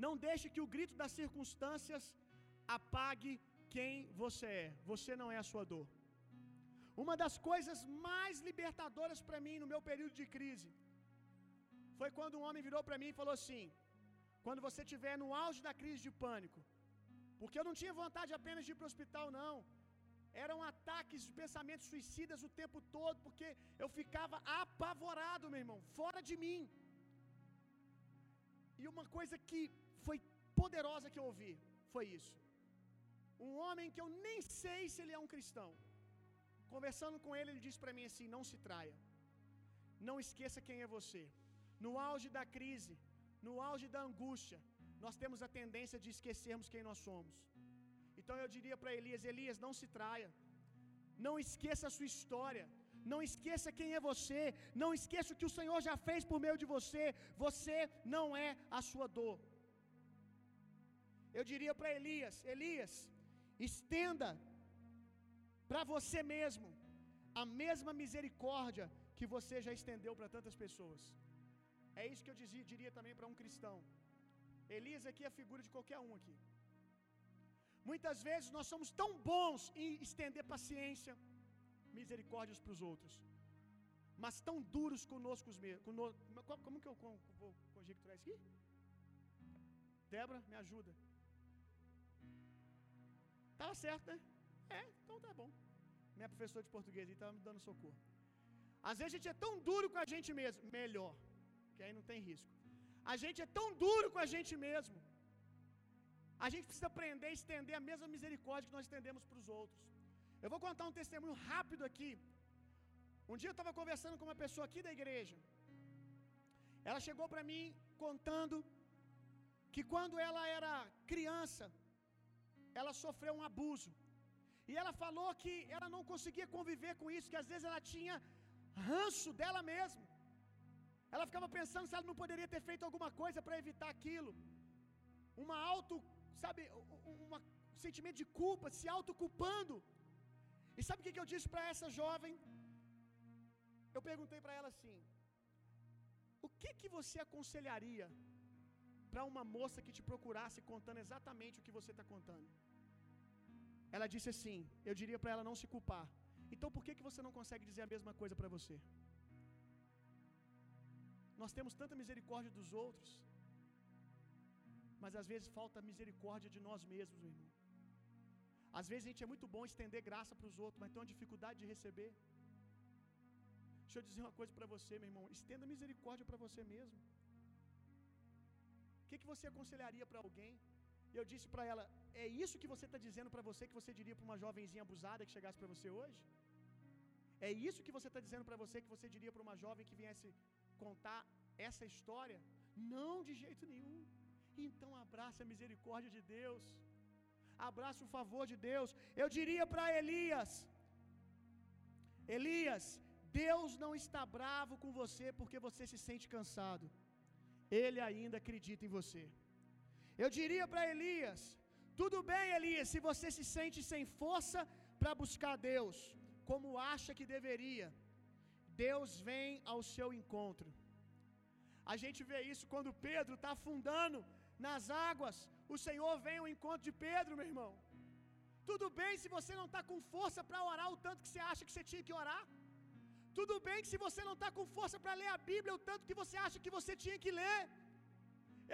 Não deixe que o grito das circunstâncias apague quem você é. Você não é a sua dor. Uma das coisas mais libertadoras para mim no meu período de crise foi quando um homem virou para mim e falou assim: quando você estiver no auge da crise de pânico, porque eu não tinha vontade apenas de ir para o hospital, não. Eram ataques de pensamentos suicidas o tempo todo, porque eu ficava apavorado, meu irmão, fora de mim. E uma coisa que foi poderosa que eu ouvi foi isso. Um homem que eu nem sei se ele é um cristão. Conversando com ele, ele disse para mim assim: Não se traia. Não esqueça quem é você. No auge da crise, no auge da angústia, nós temos a tendência de esquecermos quem nós somos. Então eu diria para Elias: Elias, não se traia. Não esqueça a sua história. Não esqueça quem é você. Não esqueça o que o Senhor já fez por meio de você. Você não é a sua dor. Eu diria para Elias: Elias, estenda para você mesmo a mesma misericórdia que você já estendeu para tantas pessoas. É isso que eu dizia, diria também para um cristão. Elias aqui é a figura de qualquer um aqui. Muitas vezes nós somos tão bons em estender paciência, misericórdias para os outros, mas tão duros conosco mesmos. Como que eu vou conjecturar isso aqui? Débora, me ajuda. Estava certo, né? É, então tá bom. Minha professora de português estava me dando socorro. Às vezes a gente é tão duro com a gente mesmo. Melhor, que aí não tem risco. A gente é tão duro com a gente mesmo. A gente precisa aprender a estender a mesma misericórdia que nós estendemos para os outros. Eu vou contar um testemunho rápido aqui. Um dia eu estava conversando com uma pessoa aqui da igreja. Ela chegou para mim contando que quando ela era criança, ela sofreu um abuso. E ela falou que ela não conseguia conviver com isso, que às vezes ela tinha ranço dela mesma. Ela ficava pensando se ela não poderia ter feito alguma coisa para evitar aquilo. Uma auto, sabe, um sentimento de culpa, se autoculpando. E sabe o que, eu disse para essa jovem? Eu perguntei para ela assim: O que que você aconselharia para uma moça que te procurasse contando exatamente o que você está contando? Ela disse assim: Eu diria para ela não se culpar. Então por que que você não consegue dizer a mesma coisa para você? Nós temos tanta misericórdia dos outros, mas às vezes falta misericórdia de nós mesmos, meu irmão. Às vezes a gente é muito bom estender graça para os outros, mas tem uma dificuldade de receber. Deixa eu dizer uma coisa para você, meu irmão. Estenda misericórdia para você mesmo. O que, que você aconselharia para alguém? Eu disse para ela: É isso que você está dizendo para você que você diria para uma jovenzinha abusada que chegasse para você hoje? É isso que você está dizendo para você que você diria para uma jovem que viesse contar essa história? Não, de jeito nenhum. Então abraça a misericórdia de Deus. Abraça o favor de Deus. Eu diria para Elias: Elias, Deus não está bravo com você porque você se sente cansado. Ele ainda acredita em você. Eu diria para Elias: Tudo bem, Elias, se você se sente sem força para buscar Deus, como acha que deveria, Deus vem ao seu encontro. A gente vê isso quando Pedro está afundando nas águas, o Senhor vem ao encontro de Pedro, meu irmão. Tudo bem se você não está com força para orar o tanto que você acha que você tinha que orar. Tudo bem se você não está com força para ler a Bíblia o tanto que você acha que você tinha que ler.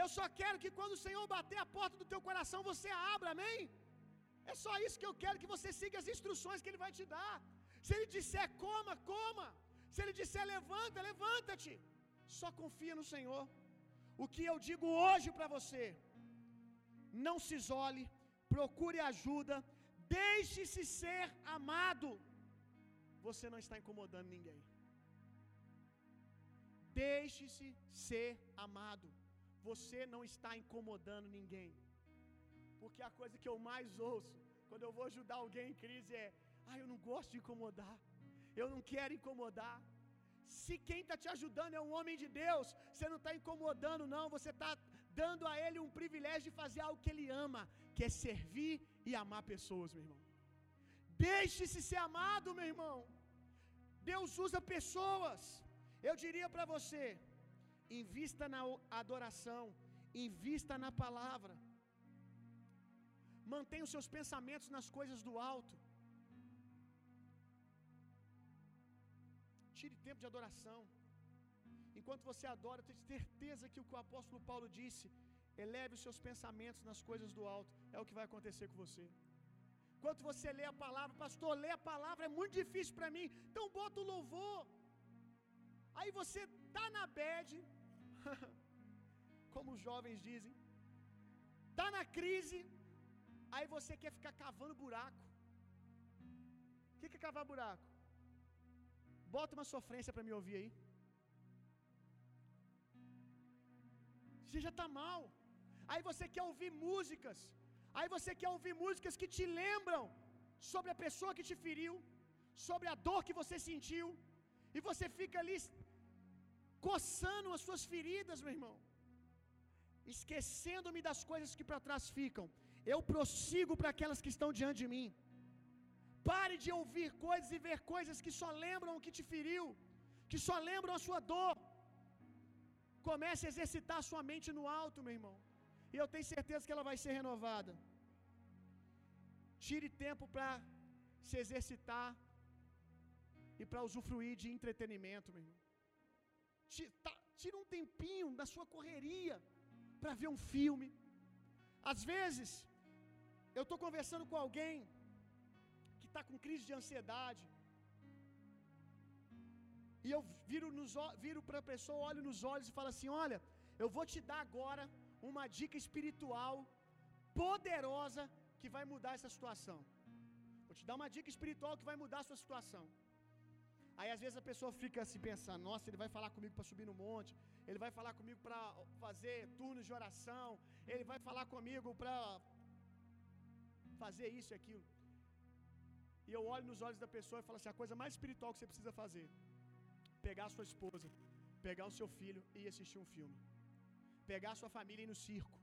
Eu só quero que quando o Senhor bater a porta do teu coração, você abra, amém? É só isso que eu quero, que você siga as instruções que Ele vai te dar. Se Ele disser coma, coma. Se Ele disser levanta, levanta-te. Só confia no Senhor. O que eu digo hoje para você, não se isole, procure ajuda, deixe-se ser amado. Você não está incomodando ninguém. Deixe-se ser amado. Você não está incomodando ninguém. Porque a coisa que eu mais ouço quando eu vou ajudar alguém em crise é: ah, eu não gosto de incomodar, eu não quero incomodar. Se quem está te ajudando é um homem de Deus, você não está incomodando, não, você está dando a ele um privilégio de fazer algo que ele ama, que é servir e amar pessoas, meu irmão. Deixe-se ser amado, meu irmão. Deus usa pessoas. Eu diria para você: invista na adoração, invista na palavra. Mantenha os seus pensamentos nas coisas do alto. Tire tempo de adoração. Enquanto você adora, eu tenho certeza que o que o apóstolo Paulo disse, eleve os seus pensamentos nas coisas do alto, é o que vai acontecer com você. Enquanto você lê a palavra, pastor, lê a palavra é muito difícil para mim, então bota o louvor. Aí você tá na bed, como os jovens dizem, tá na crise, aí você quer ficar cavando buraco. O que, que é cavar buraco? Bota uma sofrência para me ouvir aí. Você já está mal. Aí você quer ouvir músicas. Aí você quer ouvir músicas que te lembram sobre a pessoa que te feriu. sobre a dor que você sentiu, e você fica ali coçando as suas feridas, meu irmão, esquecendo-me das coisas que para trás ficam. Eu prossigo para aquelas que estão diante de mim. Pare de ouvir coisas e ver coisas que só lembram o que te feriu, que só lembram a sua dor. Comece a exercitar a sua mente no alto, meu irmão. E eu tenho certeza que ela vai ser renovada. Tire tempo para se exercitar e para usufruir de entretenimento, meu irmão. Tá, tira um tempinho da sua correria para ver um filme. Às vezes, eu estou conversando com alguém que está com crise de ansiedade. E eu viro, viro para a pessoa, olho nos olhos e falo assim: Olha, eu vou te dar agora uma dica espiritual poderosa que vai mudar essa situação. Vou te dar uma dica espiritual que vai mudar a sua situação. Aí às vezes a pessoa fica se pensando: Nossa, ele vai falar comigo para subir no monte, ele vai falar comigo para fazer turnos de oração, ele vai falar comigo para fazer isso e aquilo. E eu olho nos olhos da pessoa e falo assim: a coisa mais espiritual que você precisa fazer pegar a sua esposa, pegar o seu filho e ir assistir um filme. Pegar a sua família e ir no circo.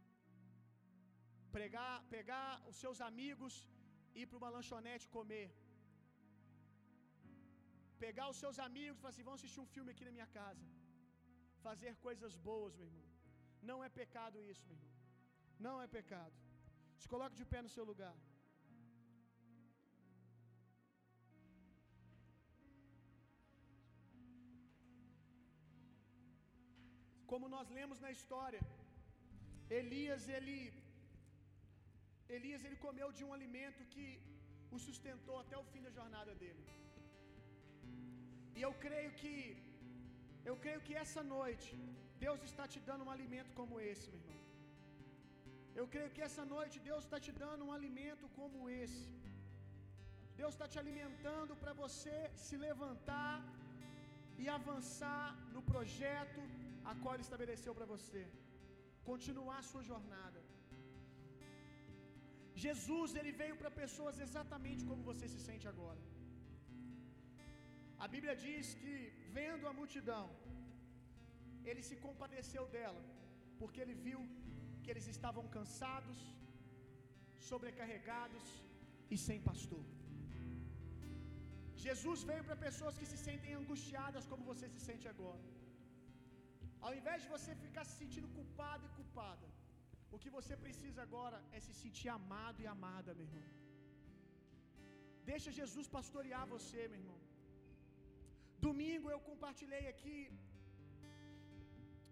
Pegar, pegar os seus amigos e ir para uma lanchonete comer. Pegar os seus amigos e falar assim: vamos assistir um filme aqui na minha casa. Fazer coisas boas, meu irmão. Não é pecado isso, meu irmão. Não é pecado. Se coloque de pé no seu lugar. Como nós lemos na história, Elias ele Elias ele comeu de um alimento que o sustentou até o fim da jornada dele. E eu creio que eu creio que essa noite Deus está te dando um alimento como esse, meu irmão. Eu creio que essa noite Deus está te dando um alimento como esse. Deus está te alimentando para você se levantar e avançar no projeto a qual Ele estabeleceu para você. Continuar a sua jornada. Jesus, Ele veio para pessoas exatamente como você se sente agora. A Bíblia diz que, vendo a multidão, Ele se compadeceu dela, porque Ele viu que eles estavam cansados, sobrecarregados e sem pastor. Jesus veio para pessoas que se sentem angustiadas como você se sente agora. Ao invés de você ficar se sentindo culpado e culpada, o que você precisa agora é se sentir amado e amada, meu irmão. Deixa Jesus pastorear você, meu irmão. Domingo eu compartilhei aqui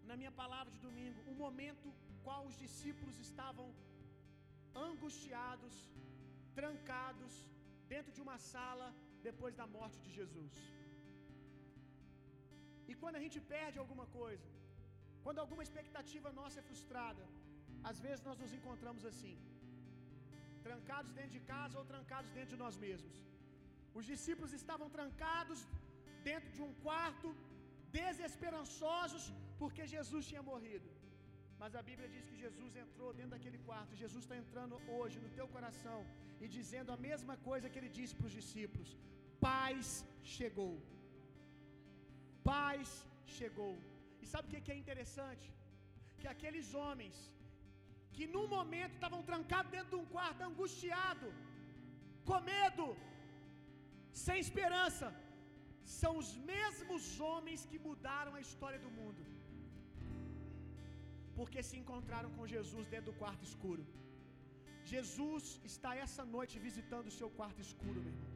na minha palavra de domingo um momento qual os discípulos estavam angustiados, trancados dentro de uma sala depois da morte de Jesus. E quando a gente perde alguma coisa, quando alguma expectativa nossa é frustrada, às vezes nós nos encontramos assim, trancados dentro de casa ou trancados dentro de nós mesmos. Os discípulos estavam trancados dentro de um quarto, desesperançosos, porque Jesus tinha morrido. Mas a Bíblia diz que Jesus entrou dentro daquele quarto. Jesus está entrando hoje no teu coração e dizendo a mesma coisa que ele disse para os discípulos: Paz chegou. Paz chegou. E sabe o que é interessante? Que aqueles homens que num momento estavam trancados dentro de um quarto, angustiado, com medo, sem esperança, são os mesmos homens que mudaram a história do mundo. Porque se encontraram com Jesus dentro do quarto escuro. Jesus está essa noite visitando o seu quarto escuro, meu irmão.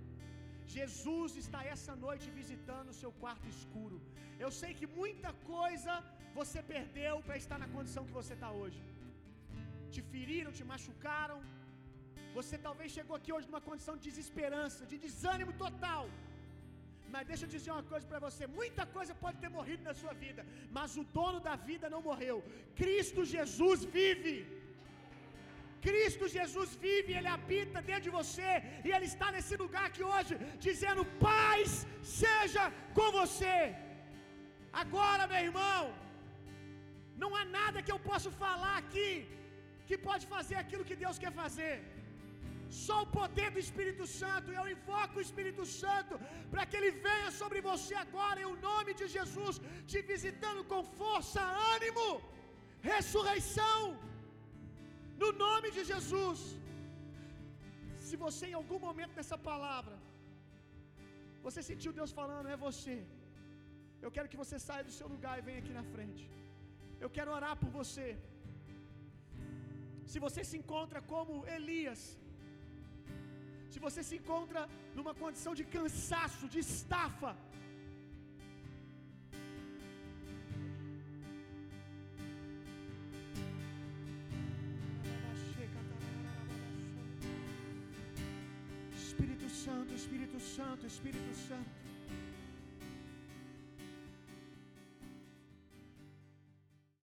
Jesus está essa noite visitando o seu quarto escuro. Eu sei que muita coisa você perdeu para estar na condição que você está hoje. Te feriram, te machucaram. Você talvez chegou aqui hoje numa condição de desesperança, de desânimo total. Mas deixa eu dizer uma coisa para você: muita coisa pode ter morrido na sua vida, mas o dono da vida não morreu. Cristo Jesus vive. Cristo Jesus vive, Ele habita dentro de você, e Ele está nesse lugar aqui hoje, dizendo: Paz seja com você. Agora, meu irmão, não há nada que eu possa falar aqui que pode fazer aquilo que Deus quer fazer. Só o poder do Espírito Santo. Eu invoco o Espírito Santo para que ele venha sobre você agora em o nome de Jesus, te visitando com força, ânimo, ressurreição. No nome de Jesus. Se você em algum momento dessa palavra você sentiu Deus falando, é você. Eu quero que você saia do seu lugar e venha aqui na frente. Eu quero orar por você. Se você se encontra como Elias, se você se encontra numa condição de cansaço, de estafa, Espírito Santo, Espírito Santo, Espírito Santo.